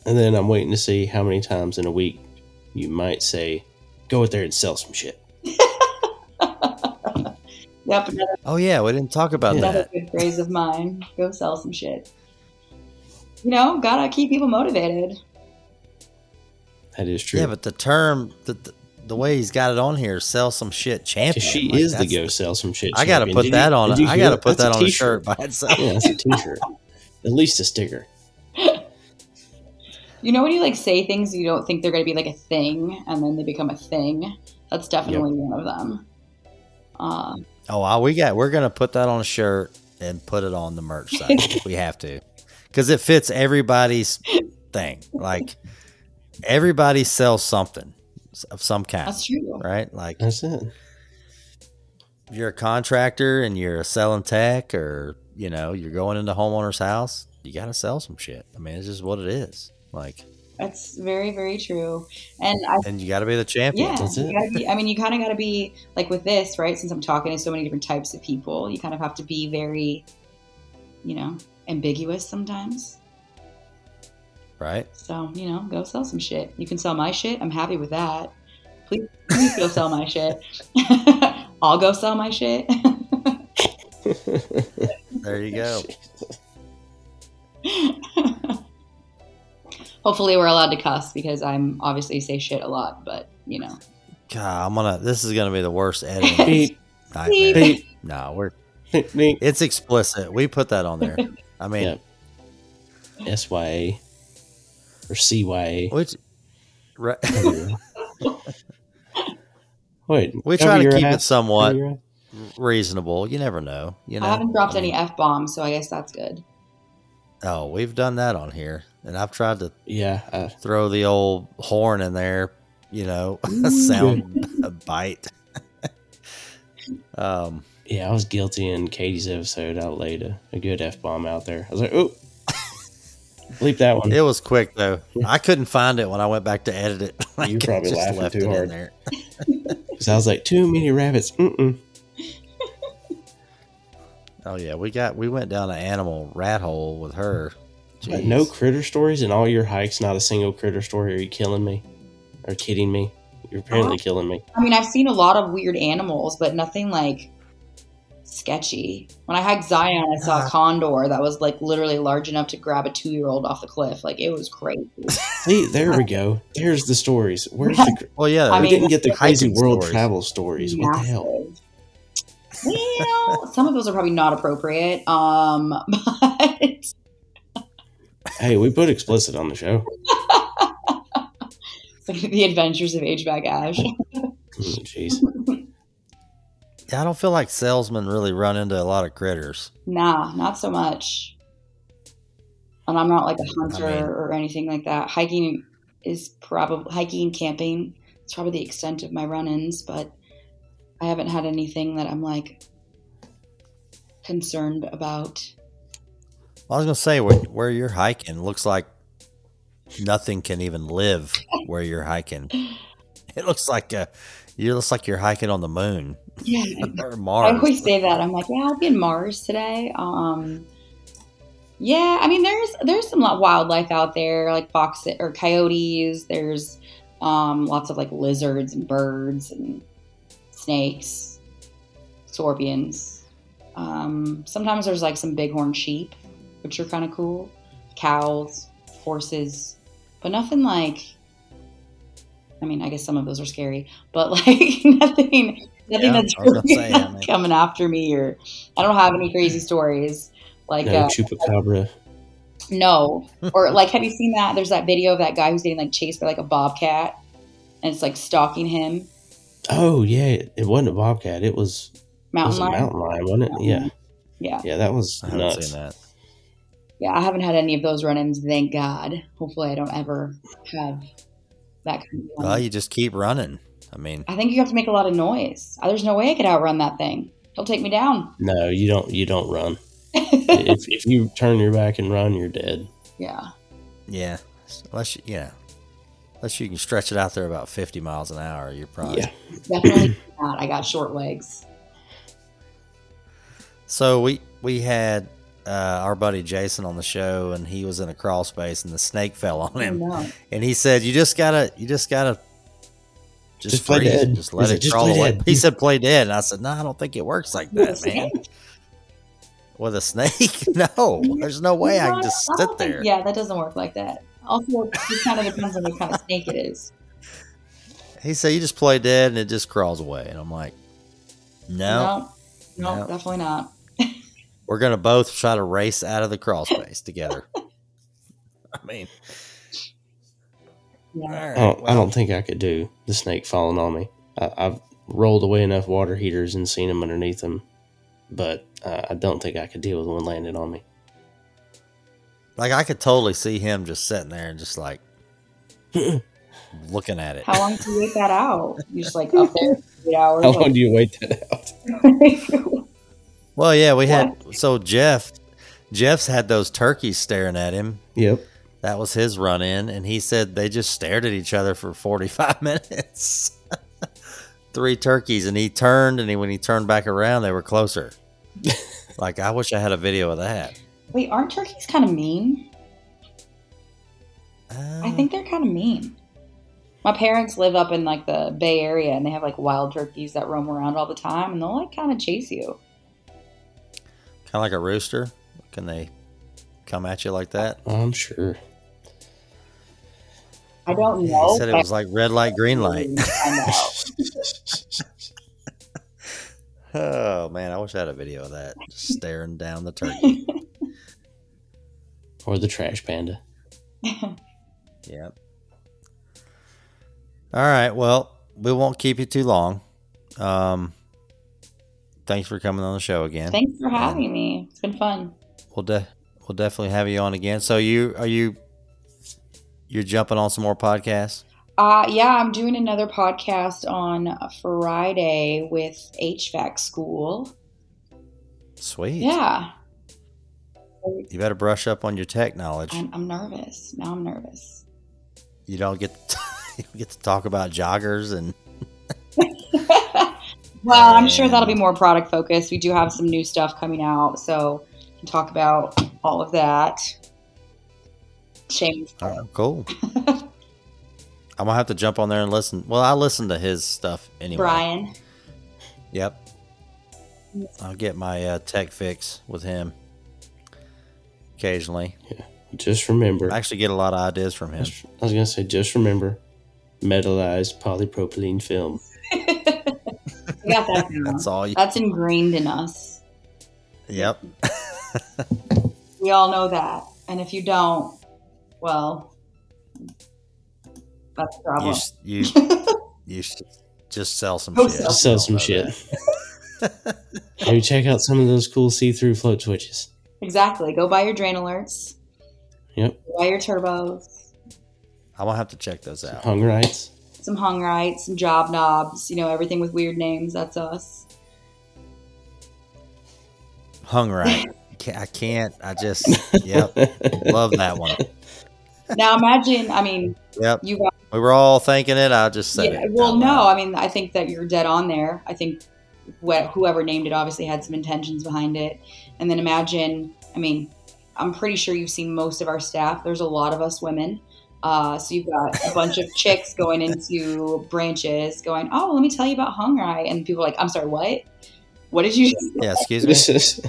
And then I'm waiting to see how many times in a week you might say, go out there and sell some shit. yep, another, Oh yeah, we didn't talk about another that. good phrase of mine. Go sell some shit. You know, gotta keep people motivated. That is true. Yeah, but the term, the, the the way he's got it on here, sell some shit champion. 'Cause she Like, is the go sell some shit. I got to champion. put Did that you- on. you I got to put That's that on a shirt shirt by itself. Yeah, that's a t-shirt. At least a sticker. You know when you like say things you don't think they're gonna be like a thing, and then they become a thing. That's definitely one of them. Uh, Oh, wow, we got. We're gonna put that on a shirt and put it on the merch side. we have to, because it fits everybody's thing. Like everybody sells something of some kind, that's true. right? Like That's it. if you're a contractor and you're selling tech, or you know, you're going into homeowner's house, you got to sell some shit. I mean, it's just what it is. Like, That's very, very true. And I and you got to be the champion. Yeah, That's it. be, I mean, you kind of got to be like with this, right? Since I'm talking to so many different types of people, you kind of have to be very, you know, ambiguous sometimes. Right? So, you know, go sell some shit. You can sell my shit. I'm happy with that. Please, please go sell my shit. I'll go sell my shit. There you go. Hopefully, we're allowed to cuss because I'm obviously say shit a lot, but you know, God, I'm gonna. This is gonna be the worst editing Beep, nightmare. beep, No, we're beep, beep. it's explicit. We put that on there. I mean, Yep. SYA or CYA. which right, Wait, we cover try to keep it somewhat reasonable. You never know. You know. I haven't dropped I any f bombs, so I guess that's good. Oh, we've done that on here, and I've tried to Yeah, uh, throw the old horn in there. You know, sound a bite. um. yeah. I was guilty in Katie's episode. I laid a, a good f bomb out there. I was like, oh, bleep that one. It was quick though. I couldn't find it when I went back to edit it. Like, You're probably just laughing left too it in hard. there. Because I was like, too many rabbits. Mm-mm. Oh yeah, we got we went down an animal rat hole with her. But Jeez. no critter stories in all your hikes. Not a single critter story. Are you killing me? Or kidding me? You're apparently uh-huh. killing me. I mean, I've seen a lot of weird animals, but nothing like sketchy. When I hiked Zion, I saw a condor that was like literally large enough to grab a two year old off the cliff. Like it was crazy. See, there we go. There's the stories. Where's the? cr- Well, yeah, I we mean- didn't get the crazy world stories. travel stories. What the hell? Well, some of those are probably not appropriate. Um, but Hey, we put explicit on the show. it's like the adventures of HVAC Ash. Mm, Jeez. I don't feel like salesmen really run into a lot of critters. Nah, not so much. And I'm not like a hunter mean- or anything like that. Hiking is probably hiking, and camping. It's probably the extent of my run-ins, but I haven't had anything that I'm like concerned about. Well, I was gonna say where, where you're hiking looks like nothing can even live where you're hiking. It looks like a, you looks like you're hiking on the moon Yeah. or I always say that. I'm like, yeah, I'll be in Mars today. Um, yeah, I mean, there's there's some lot- wildlife out there, like fox or coyotes. There's um, lots of like lizards and birds and snakes, scorpions. Um, sometimes there's like some bighorn sheep, which are kind of cool. Cows, horses, but nothing like. I mean, I guess some of those are scary, but like nothing, nothing Yeah, that's I was gonna really say, I mean- coming after me, or I don't have any crazy stories. Like, no uh, chupacabra. no, or like, have you seen that? There's that video of that guy who's getting like chased by like a bobcat, and it's like stalking him. Oh yeah, it wasn't a bobcat. It was it was Mountain a lion. mountain lion, wasn't it? Yeah, Yeah, yeah, that was I haven't nuts. seen that. yeah. I haven't had any of those run-ins. Thank God. Hopefully, I don't ever have that kind of. Well, you just keep running. I mean, I think you have to make a lot of noise. Uh, There's no way I could outrun that thing. He'll take me down. No, you don't. You don't run. if if you turn your back and run, you're dead. yeah. yeah, unless you, yeah, unless you can stretch it out there about 50 miles an hour, you're probably. Yeah. Definitely not. I got short legs. So we we had uh, our buddy Jason on the show, and he was in a crawl space, and the snake fell on him, and he said, "You just gotta, you just gotta." Just, Just play freeze, dead. Just let He said, it "Just crawl away. dead." He said, "Play dead," and I said, "No, I don't think it works like With that, man. snake? With a snake, no. There's no way I can just I sit don't think- there." Yeah, that doesn't work like that. Also, it kind of depends on what kind of snake it is. He said, "You just play dead, and it just crawls away." And I'm like, "No, no, no, No. definitely not. we're gonna both try to race out of the crawl space together." I mean, all Yeah. right. I don't, I don't think I could do the snake falling on me. I, I've rolled away enough water heaters and seen them underneath them, but uh, I don't think I could deal with one landing on me. Like I could totally see him just sitting there and just like looking at it. How long do you wait that out? You just like up there for eight hours. How like- long do you wait that out? Well, yeah, we had so Jeff Jeff's had those turkeys staring at him. Yep. That was his run in, and he said they just stared at each other for forty five minutes. Three turkeys, and he turned, and he, when he turned back around, they were closer. like I wish I had a video of that. Wait, aren't turkeys kind of mean? I think they're kind of mean. My parents live up in like the Bay Area, and they have like wild turkeys that roam around all the time, and they'll like kind of chase you. kind of like a rooster. Can they come at you like that? Oh, I'm sure. I don't He know. said it was like red light, green light. I find. Oh man, I wish I had a video of that. Just staring down the turkey. or the trash panda. Yep. All right. Well, we won't keep you too long. Um, thanks for coming on the show again. Thanks for having me. It's been fun. we'll de- we'll definitely have you on again. So you are you you're jumping on some more podcasts? Uh, yeah, I'm doing another podcast on Friday with HVAC School. Sweet. Yeah, You better brush up on your tech knowledge. I'm, I'm nervous. Now I'm nervous. You don't get to, you don't get to talk about joggers and well, I'm sure that'll be more product focused. We do have some new stuff coming out, so we can talk about all of that. Shame. oh, cool. I'm gonna have to jump on there and listen. Well, I listen to his stuff anyway. Bryan. Yep. I'll get my uh, tech fix with him occasionally. Yeah. Just remember. I actually get a lot of ideas from him. I was gonna say, just remember, metallized polypropylene film. Got that down. That's all. You, That's ingrained in us. yep. We all know that. And if you don't, well, that's a You problem. s- you you should just sell some Go shit. sell Sell some shit. Maybe check out some of those cool see-through float switches. exactly. Go buy your drain alerts. Yep. Go buy your turbos. I'm gonna have to check those out. Hung rights. Some hung rights, some job knobs, you know, everything with weird names. That's us. Hung right. I can't. I just. Yep. Love that one. Now imagine, I mean, Yep. you got We were all thinking it. I just said yeah, it. well, no. I mean, I think that you're dead on there. I think wh- whoever named it obviously had some intentions behind it. And then imagine, I mean, I'm pretty sure you've seen most of our staff. There's a lot of us women. Uh, so you've got a bunch of chicks going into branches going, oh, let me tell you about Hungry. And people are like, I'm sorry, what? What did you Yeah. Excuse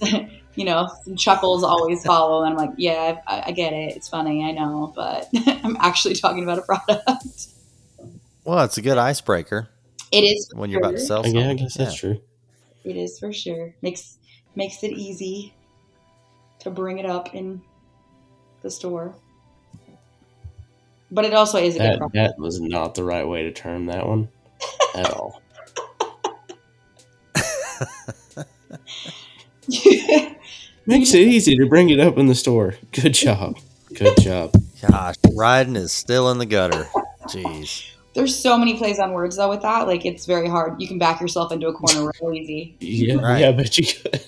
me. This is you know, some chuckles always follow. And I'm like, yeah, I, I get it. It's funny. I know. But I'm actually talking about a product. Well, it's a good icebreaker It is when you're about to sell something. yeah, I guess that's true. It is for sure. Makes makes it easy to bring it up in the store. But it also is a good That product. that was not the right way to term that one at all. Makes it easy to bring it up in the store. Good job. Good job. Gosh, riding is still in the gutter. Jeez. There's so many plays on words though with that. Like it's very hard. You can back yourself into a corner real easy. Yeah, Right. yeah, I bet you could.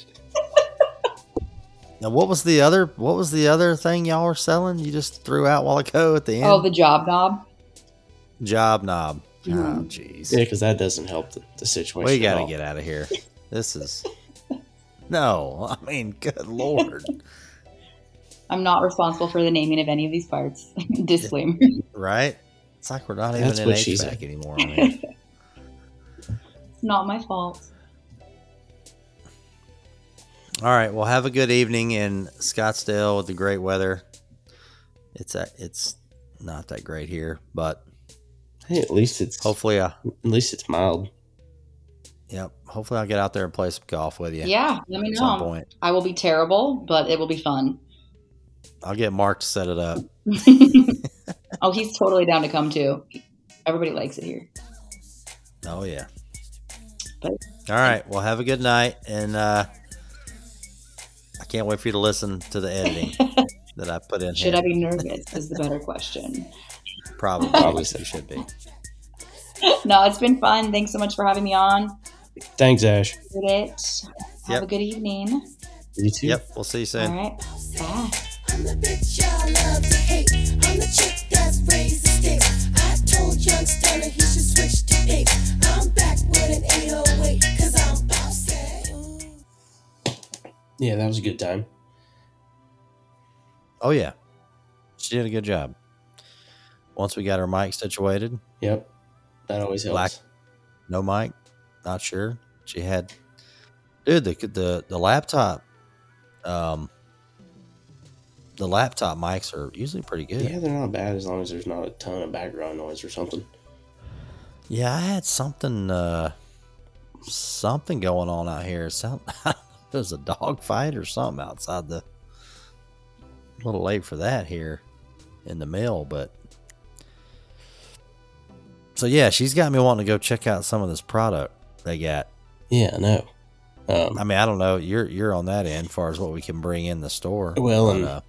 Now, what was the other? What was the other thing y'all were selling? You just threw out while ago at the end. Oh, the job knob. job knob. Oh, Mhm. jeez. Yeah, because that doesn't help the, the situation. we got to get out of here. This is. No, I mean, good lord, I'm not responsible for the naming of any of these parts. Disclaimer. right? It's like we're not That's even in what she HVAC said. anymore. I mean, It's not my fault. all right. Well, have a good evening in Scottsdale with the great weather. It's a, it's not that great here, but Hey, at least it's hopefully, I, at least it's mild. yep. Hopefully, I'll get out there and play some golf with you Yeah, let me know. I will be terrible, but it will be fun. I'll get Mark to set it up. oh, he's totally down to come too. Everybody likes it here. Oh yeah. But- All right. Well, have a good night, and uh, I can't wait for you to listen to the editing that I put in Should here. I be nervous? Is the better question. Probably. Probably you should be. No, it's been fun. Thanks so much for having me on. Thanks, Ash. Did it. Have Yep. a good evening. You too. Yep. We'll see you soon. All right. Bye. I'm the bitch y'all love to hate. I'm the chick that's raised the sticks. I told young Stunner he should switch to ink. I'm back with an 808, cause I'm bossy. Yeah, that was a good time. Oh yeah. She did a good job. Once we got our mic situated, Yep. That always helps. Black- no mic, not sure. She had, dude, the the the laptop, um, the laptop mics are usually pretty good. Yeah, they're not bad as long as there's not a ton of background noise or something. Yeah, I had something uh something going on out here. Sound there's a dog fight or something outside the a little late for that here in the mill, but so yeah, she's got me wanting to go check out some of this product they got. Yeah, I know. Um, I mean, I don't know. You're you're on that end as far as what we can bring in the store. Well, and uh,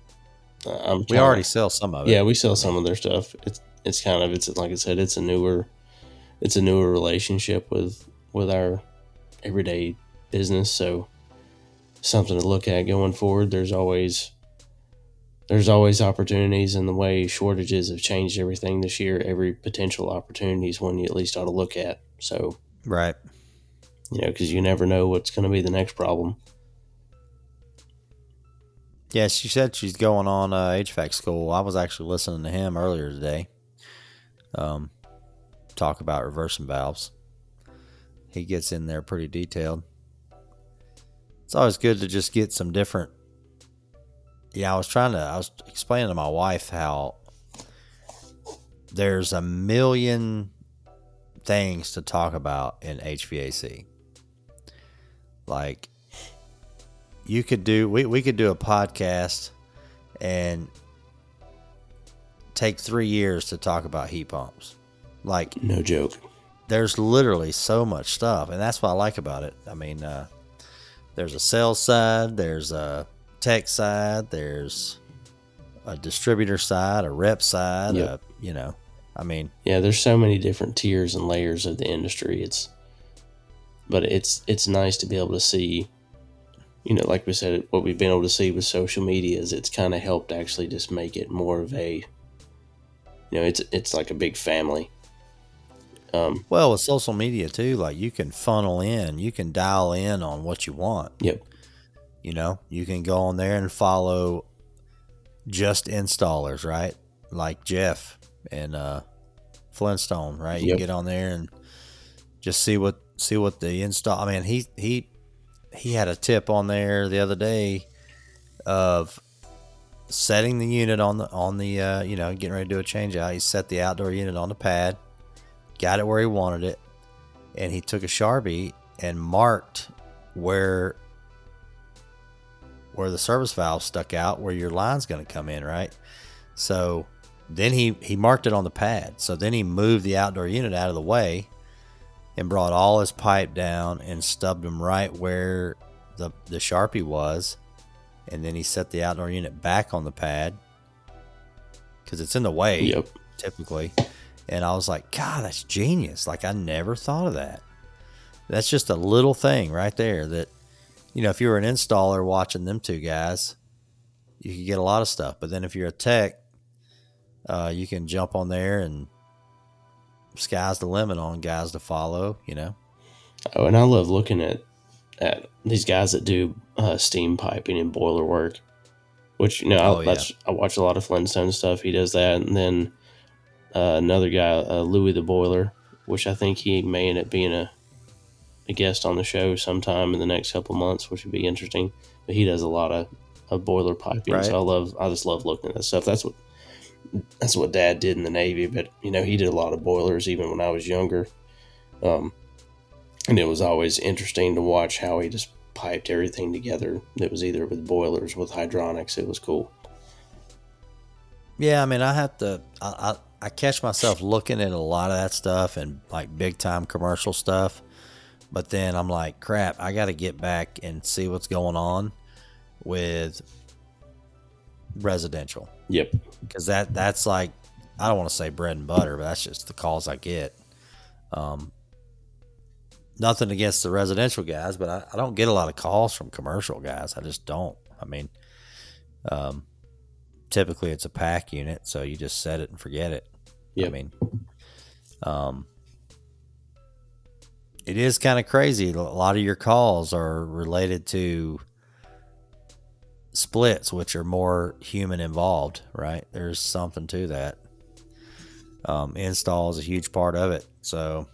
I'm we already sell some of it. Yeah, we sell some of their stuff. It's it's kind of it's like I said, it's a newer it's a newer relationship with with our everyday business. So something to look at going forward. There's always there's always opportunities and the way shortages have changed everything this year. Every potential opportunity is one you at least ought to look at. So right. You know, because you never know what's going to be the next problem. Yeah, she said she's going on uh, HVAC school. I was actually listening to him earlier today. Um, talk about reversing valves. He gets in there pretty detailed. It's always good to just get some different. Yeah, I was trying to. I was explaining to my wife how there's a million things to talk about in HVAC. Like you could do we, we could do a podcast and take three years to talk about heat pumps like No joke. there's literally so much stuff and that's what i like about it i mean uh, there's a sales side there's a tech side there's a distributor side a rep side Yep. a, you know i mean Yeah, there's so many different tiers and layers of the industry. It's but it's it's nice to be able to see you know, like we said, what we've been able to see with social media is it's kind of helped actually just make it more of a, you know, it's it's like a big family. Um, Well, with social media too, like you can funnel in, you can dial in on what you want. yep. You know, you can go on there and follow just installers, right? Like Jeff and uh, Flintstone, right? You Yep. get on there and just see what see what the install. I mean, he he he had a tip on there the other day of setting the unit on the on the uh, you know getting ready to do a change out. He set the outdoor unit on the pad, got it where he wanted it, and he took a sharpie and marked where where the service valve stuck out where your line's going to come in right so then he he marked it on the pad so then he moved the outdoor unit out of the way and brought all his pipe down and stubbed him right where the the sharpie was and then he set the outdoor unit back on the pad because it's in the way Yep. typically. And I was like, God, that's genius. Like, I never thought of that. That's just a little thing right there that, you know, if you were an installer watching them two guys, you could get a lot of stuff. But then if you're a tech, uh, you can jump on there and sky's the limit on guys to follow, you know? Oh, and I love looking at at these guys that do uh, steam piping and boiler work. Which you know, Oh, I, yeah. I watch a lot of Flintstone stuff. He does that, and then uh, another guy, uh, Louis the Boiler, which I think he may end up being a a guest on the show sometime in the next couple months, which would be interesting. But he does a lot of, of boiler piping, Right. so I love I just love looking at that stuff. That's what that's what Dad did in the Navy, but you know he did a lot of boilers even when I was younger. Um, and it was always interesting to watch how he just piped everything together. It was either with boilers, with hydronics. It was cool. Yeah, I mean, I have to. I, I I catch myself looking at a lot of that stuff and like big time commercial stuff, but then I'm like, crap, I got to get back and see what's going on with residential Yep. because that that's like I don't want to say bread and butter, but that's just the calls I get. Um, nothing against the residential guys, but I, I don't get a lot of calls from commercial guys. I just don't. I mean, um, typically it's a pack unit, so you just set it and forget it. Yeah. I mean, um, it is kind of crazy. A lot of your calls are related to splits, which are more human involved, right? There's something to that. Um, install is a huge part of it. So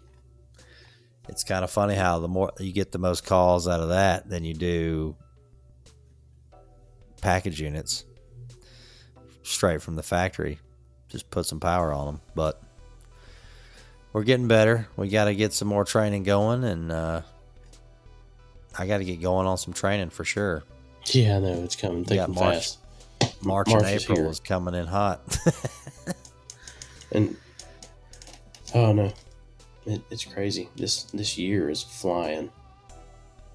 it's kind of funny how the more you get the most calls out of that than you do package units straight from the factory. Just put some power on them. But we're getting better. We got to get some more training going, and uh, I got to get going on some training for sure. Yeah, I know it's coming thick Yeah, and March. fast. March, March and is April here. is coming in hot. And oh no, it, it's crazy. This this year is flying.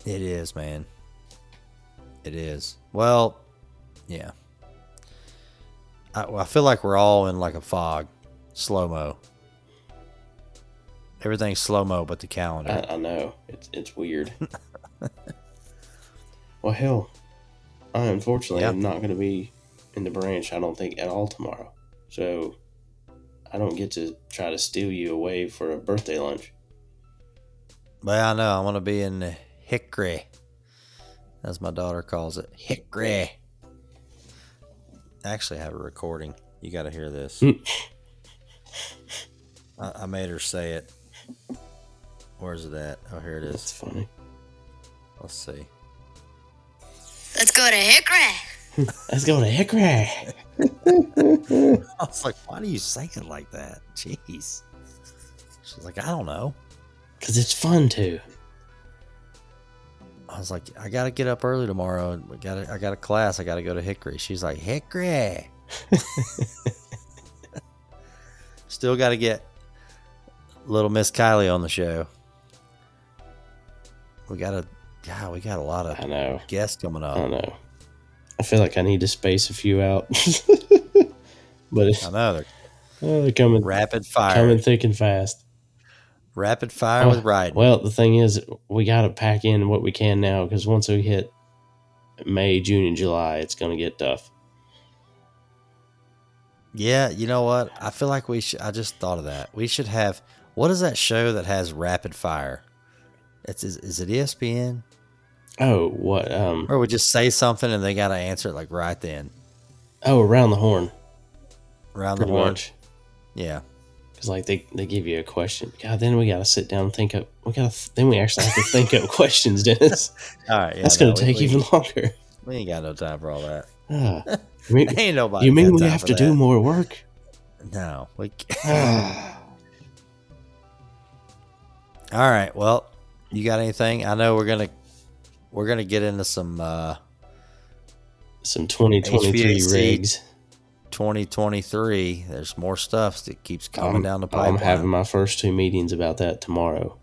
It is, man. It is. Well, yeah. I, I feel like we're all in like a fog, slow mo. Everything's slow mo, but the calendar. I, I know it's it's weird. well, hell, I unfortunately Yeah. am not going to be in the branch. I don't think at all tomorrow. So I don't get to try to steal you away for a birthday lunch. but I know I want to be in Hickory, as my daughter calls it, Hickory. I actually have a recording. You got to hear this. Hmm. I, I made her say it. Where's it at? Oh, here it is. It's funny. Let's see. Let's go to Hickory. Let's go to Hickory. I was like, why do you say it like that? Jeez. She's like, I don't know. Because it's fun too. I was like, I gotta get up early tomorrow. and We got I got a class. I gotta go to Hickory. She's like, Hickory. Still got to get little Miss Kylie on the show. We got a, yeah, we got a lot of I know. guests coming up. I know. I feel like I need to space a few out. but it's, I know they're oh, they're coming, rapid fire, coming thick and fast. rapid fire Oh, with riding. Well, the thing is, we got to pack in what we can now because once we hit May, June, and July, it's going to get tough. Yeah, you know what? I feel like we should. I just thought of that. We should have. What is that show that has rapid fire? It's is, is it ESPN? Oh, what? Um, Or we just say something and they got to answer it like right then, oh, around the horn, around the horn. much. Yeah, Because like they, they give you a question. God, then we got to sit down and think up. We got to then we actually have to think up questions, Dennis. all right. Yeah, That's no, going to we- take we, even longer. We ain't got no time for all that. You mean, Ain't nobody. you mean we have to do more work? No. We, all right. Well, you got anything? I know we're gonna we're gonna get into some uh, Some 2023 HVAC. rigs. 2023. There's more stuff that keeps coming I'm, down the Um, I'm having my first two meetings about that tomorrow.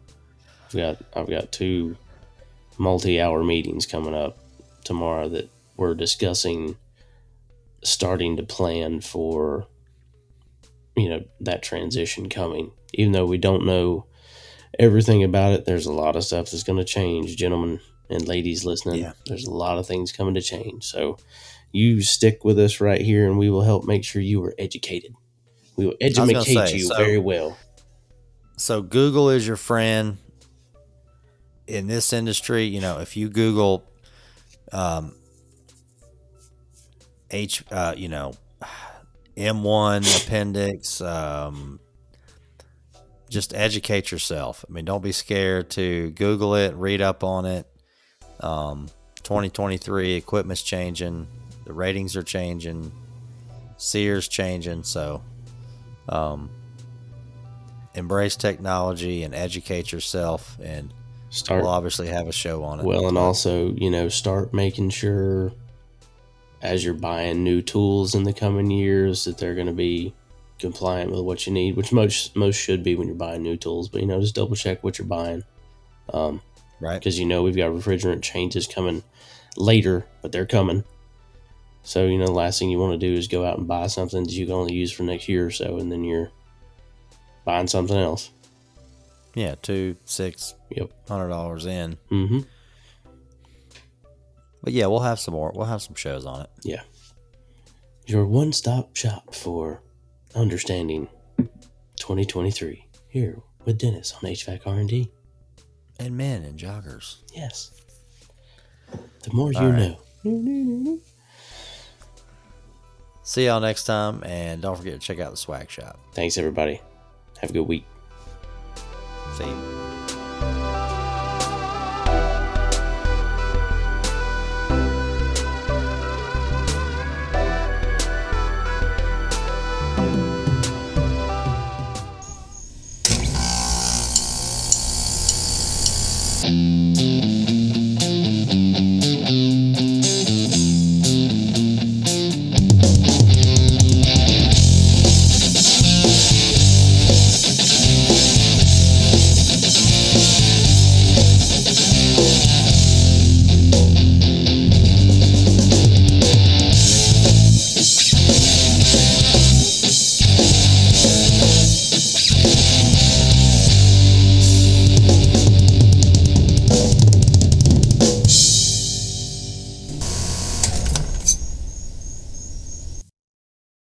I've got I've got two multi-hour meetings coming up tomorrow that we're discussing starting to plan for you know that transition coming. Even though we don't know everything about it, there's a lot of stuff that's going to change, gentlemen and ladies listening. Yeah. There's a lot of things coming to change. So you stick with us right here and we will help make sure you are educated. We will educate say, you so- very well. so Google is your friend in this industry. You know, if you Google um, H, uh, you know, M1 appendix, um, just educate yourself. I mean, don't be scared to Google it, read up on it. Um, 2023 equipment's changing, the ratings are changing, SEERs changing, so. Um, embrace technology and educate yourself and Start we'll obviously have a show on it well, and also you know start making sure as you're buying new tools in the coming years that they're going to be compliant with what you need, which most most should be when you're buying new tools. But you know, just double check what you're buying, um, right because you know we've got refrigerant changes coming later, but they're coming. So you know, the last thing you want to do is go out and buy something that you can only use for next year or so, and then you're buying something else. yeah two six Yep. hundred dollars in Mm-hmm. but yeah we'll have some more we'll have some shows on it Yeah. Your one stop shop for understanding 2023 here with Dennis on HVAC R&D. and men and joggers Yes. The more you right. know. see y'all next time and don't forget to check out the swag shop Thanks, everybody. Have a good week. see you